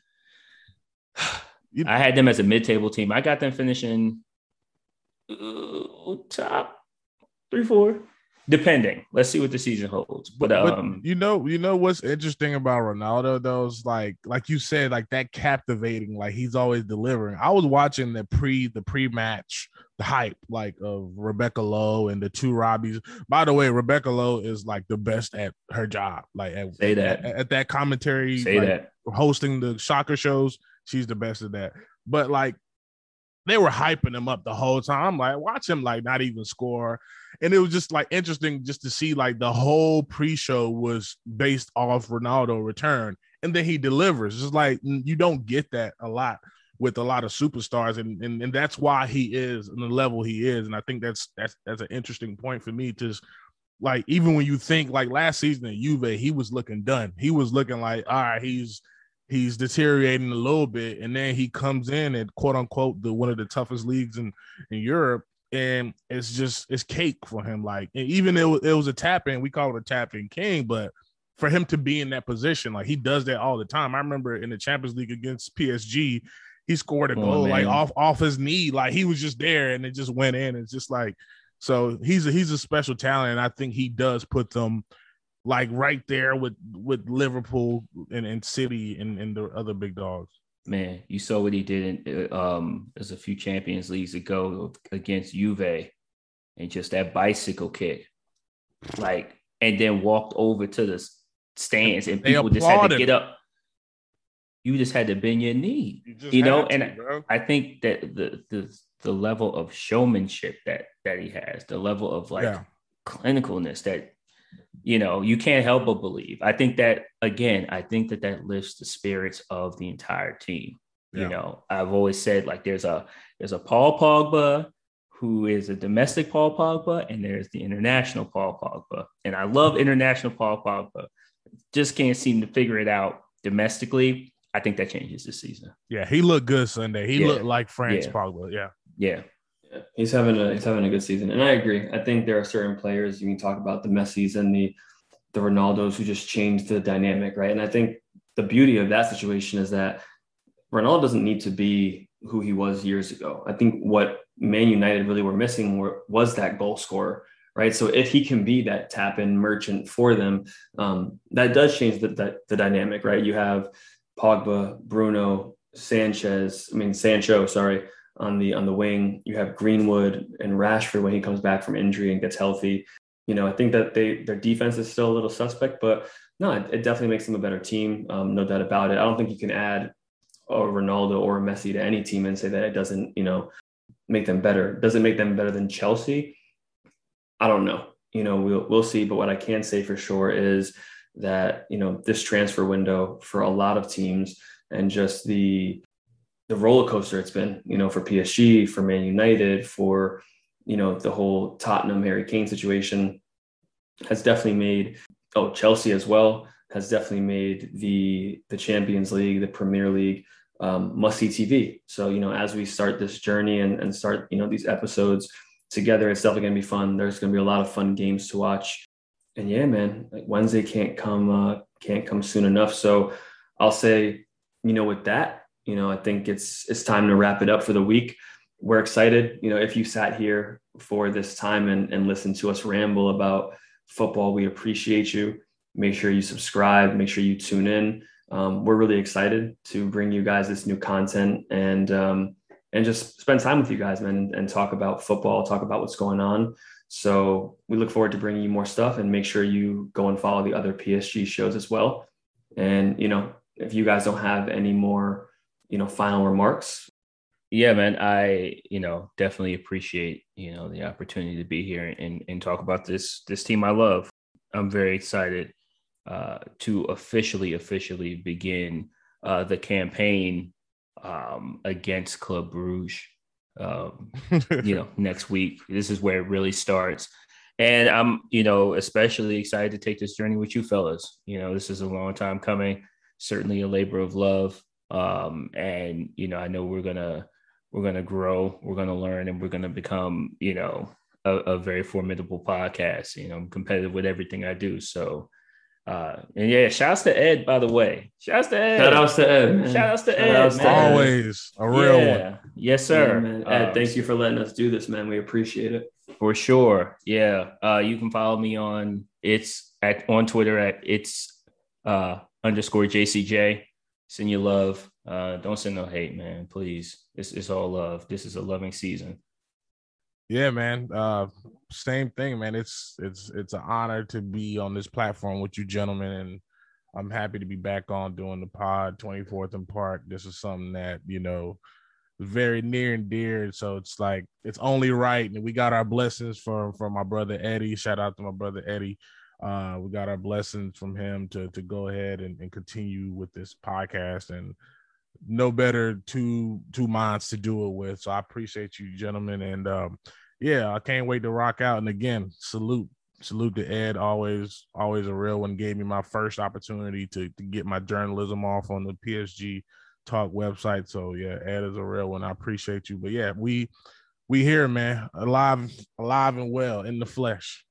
I had them as a mid-table team. I got them finishing uh, top three, four, depending. Let's see what the season holds. But, but um, you know, you know what's interesting about Ronaldo? Those like, like you said, like that captivating. Like he's always delivering. I was watching the pre the pre match the hype like of Rebecca Lowe and the two Robbies. By the way, Rebecca Lowe is like the best at her job. Like at, say that at, at that commentary, say like, that hosting the soccer shows. She's the best at that. But like they were hyping him up the whole time. I'm like, watch him like not even score. And it was just like interesting just to see like the whole pre-show was based off Ronaldo return. And then he delivers. It's like you don't get that a lot with a lot of superstars, and, and and that's why he is in the level he is. And I think that's that's that's an interesting point for me to like even when you think like last season at Juve, he was looking done. He was looking like all right, he's he's deteriorating a little bit, and then he comes in at quote unquote the one of the toughest leagues in in Europe, and it's just it's cake for him. Like even it, it was a tap in, we call it a tap in king, but for him to be in that position, like he does that all the time. I remember in the Champions League against PSG, he scored a oh, goal like off off his knee, like he was just there and it just went in. It's just like so he's a he's a special talent, and I think he does put them like right there with with Liverpool and, and City and, and the other big dogs. Man, you saw what he did in um there's a few Champions Leagues ago against Juve and just that bicycle kick. Like and then walked over to the stands and people just had to get up you just had to bend your knee, you, you know. To, and bro. I think that the the the level of showmanship that that he has, the level of like yeah. clinicalness that you know you can't help but believe. I think that again, I think that that lifts the spirits of the entire team. Yeah. You know, I've always said like there's a there's a Paul Pogba who is a domestic Paul Pogba, and there's the international Paul Pogba. And I love international Paul Pogba. Just can't seem to figure it out domestically. I think that changes this season. Yeah, he looked good Sunday. He yeah. looked like France yeah. probably. Yeah. Yeah. Yeah. He's having a he's having a good season. And I agree. I think there are certain players you can talk about the Messis and the the Ronaldos who just changed the dynamic, right? And I think the beauty of that situation is that Ronaldo doesn't need to be who he was years ago. I think what Man United really were missing were, was that goal scorer, right? So if he can be that tap in merchant for them, um, that does change the, the, the dynamic, right? You have Pogba, Bruno, Sanchez, I mean Sancho, sorry, on the on the wing. You have Greenwood and Rashford when he comes back from injury and gets healthy. You know, I think that they their defense is still a little suspect, but no, it, it definitely makes them a better team. Um, no doubt about it. I don't think you can add a Ronaldo or a Messi to any team and say that it doesn't, you know, make them better. Does it make them better than Chelsea? I don't know. You know, we'll we'll see. But what I can say for sure is that you know this transfer window for a lot of teams and just the the roller coaster it's been, you know, for PSG, for Man United, for you know the whole Tottenham Harry Kane situation has definitely made oh Chelsea as well has definitely made the the Champions League, the Premier League um, must see TV. So you know as we start this journey and, and start you know these episodes together, it's definitely gonna be fun. There's gonna be a lot of fun games to watch. And yeah, man, like Wednesday can't come uh, can't come soon enough. So I'll say, you know, with that, you know, I think it's it's time to wrap it up for the week we're excited. You know, if you sat here for this time and, and listened to us ramble about football, we appreciate you. Make sure you subscribe, make sure you tune in. Um, we're really excited to bring you guys this new content and um, and just spend time with you guys, man, and, and talk about football, talk about what's going on. So we look forward to bringing you more stuff and make sure you go and follow the other PSG shows as well. And you know, if you guys don't have any more, you know, final remarks, yeah, man, I you know definitely appreciate you know the opportunity to be here and and talk about this this team I love. I'm very excited uh, to officially officially begin uh, the campaign um, against Club Bruges. Um, you know, next week. This is where it really starts. And I'm, you know, especially excited to take this journey with you fellas. You know, this is a long time coming, certainly a labor of love. Um, and, you know, I know we're going to we're going to grow, we're going to learn, and we're going to become, you know, a, a, very formidable podcast. You know, I'm competitive with everything I do. So, uh, and yeah, shouts to Ed, by the way. Shouts to Ed. Shout outs to Ed. Shout outs to Ed. Outs to Always a real yeah. one. Yes, sir. Yeah, Ed, uh, thank you for letting us do this, man. We appreciate it. For sure. Yeah. Uh, you can follow me on it's at on Twitter at it's uh underscore JCJ. Send you love. Uh, don't send no hate, man. Please. It's it's all love. This is a loving season. Yeah, man. Uh, same thing, man. It's it's it's an honor to be on this platform with you, gentlemen, and I'm happy to be back on doing the pod 24th and Park. This is something that you know very near and dear. So it's like it's only right, and we got our blessings from from my brother Eddie. Shout out to my brother Eddie. Uh, we got our blessings from him to to go ahead and, and continue with this podcast and no better two two minds to do it with. So I appreciate you, gentlemen, and um, yeah, I can't wait to rock out. And again, salute salute to Ed. Always always a real one. Gave me my first opportunity to to get my journalism off on the PSG Talk website. So yeah, Ed is a real one. I appreciate you. But yeah, we we here, man, alive alive and well in the flesh.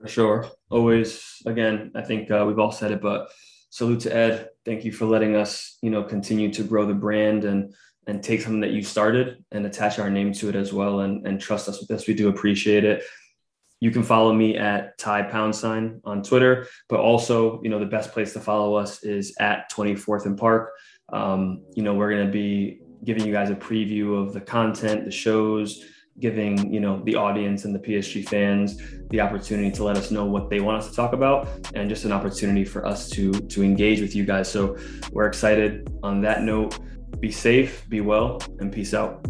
For sure. Always. Again, I think uh, we've all said it, but salute to Ed. Thank you for letting us, you know, continue to grow the brand and and take something that you started and attach our name to it as well and, and trust us with this. We do appreciate it. You can follow me at Ty Pound Sign on Twitter, but also, you know, the best place to follow us is at 24th and Park. Um, you know, we're going to be giving you guys a preview of the content, the shows, giving you know the audience and the PSG fans the opportunity to let us know what they want us to talk about and just an opportunity for us to to engage with you guys. So we're excited. On that note be safe be well and peace out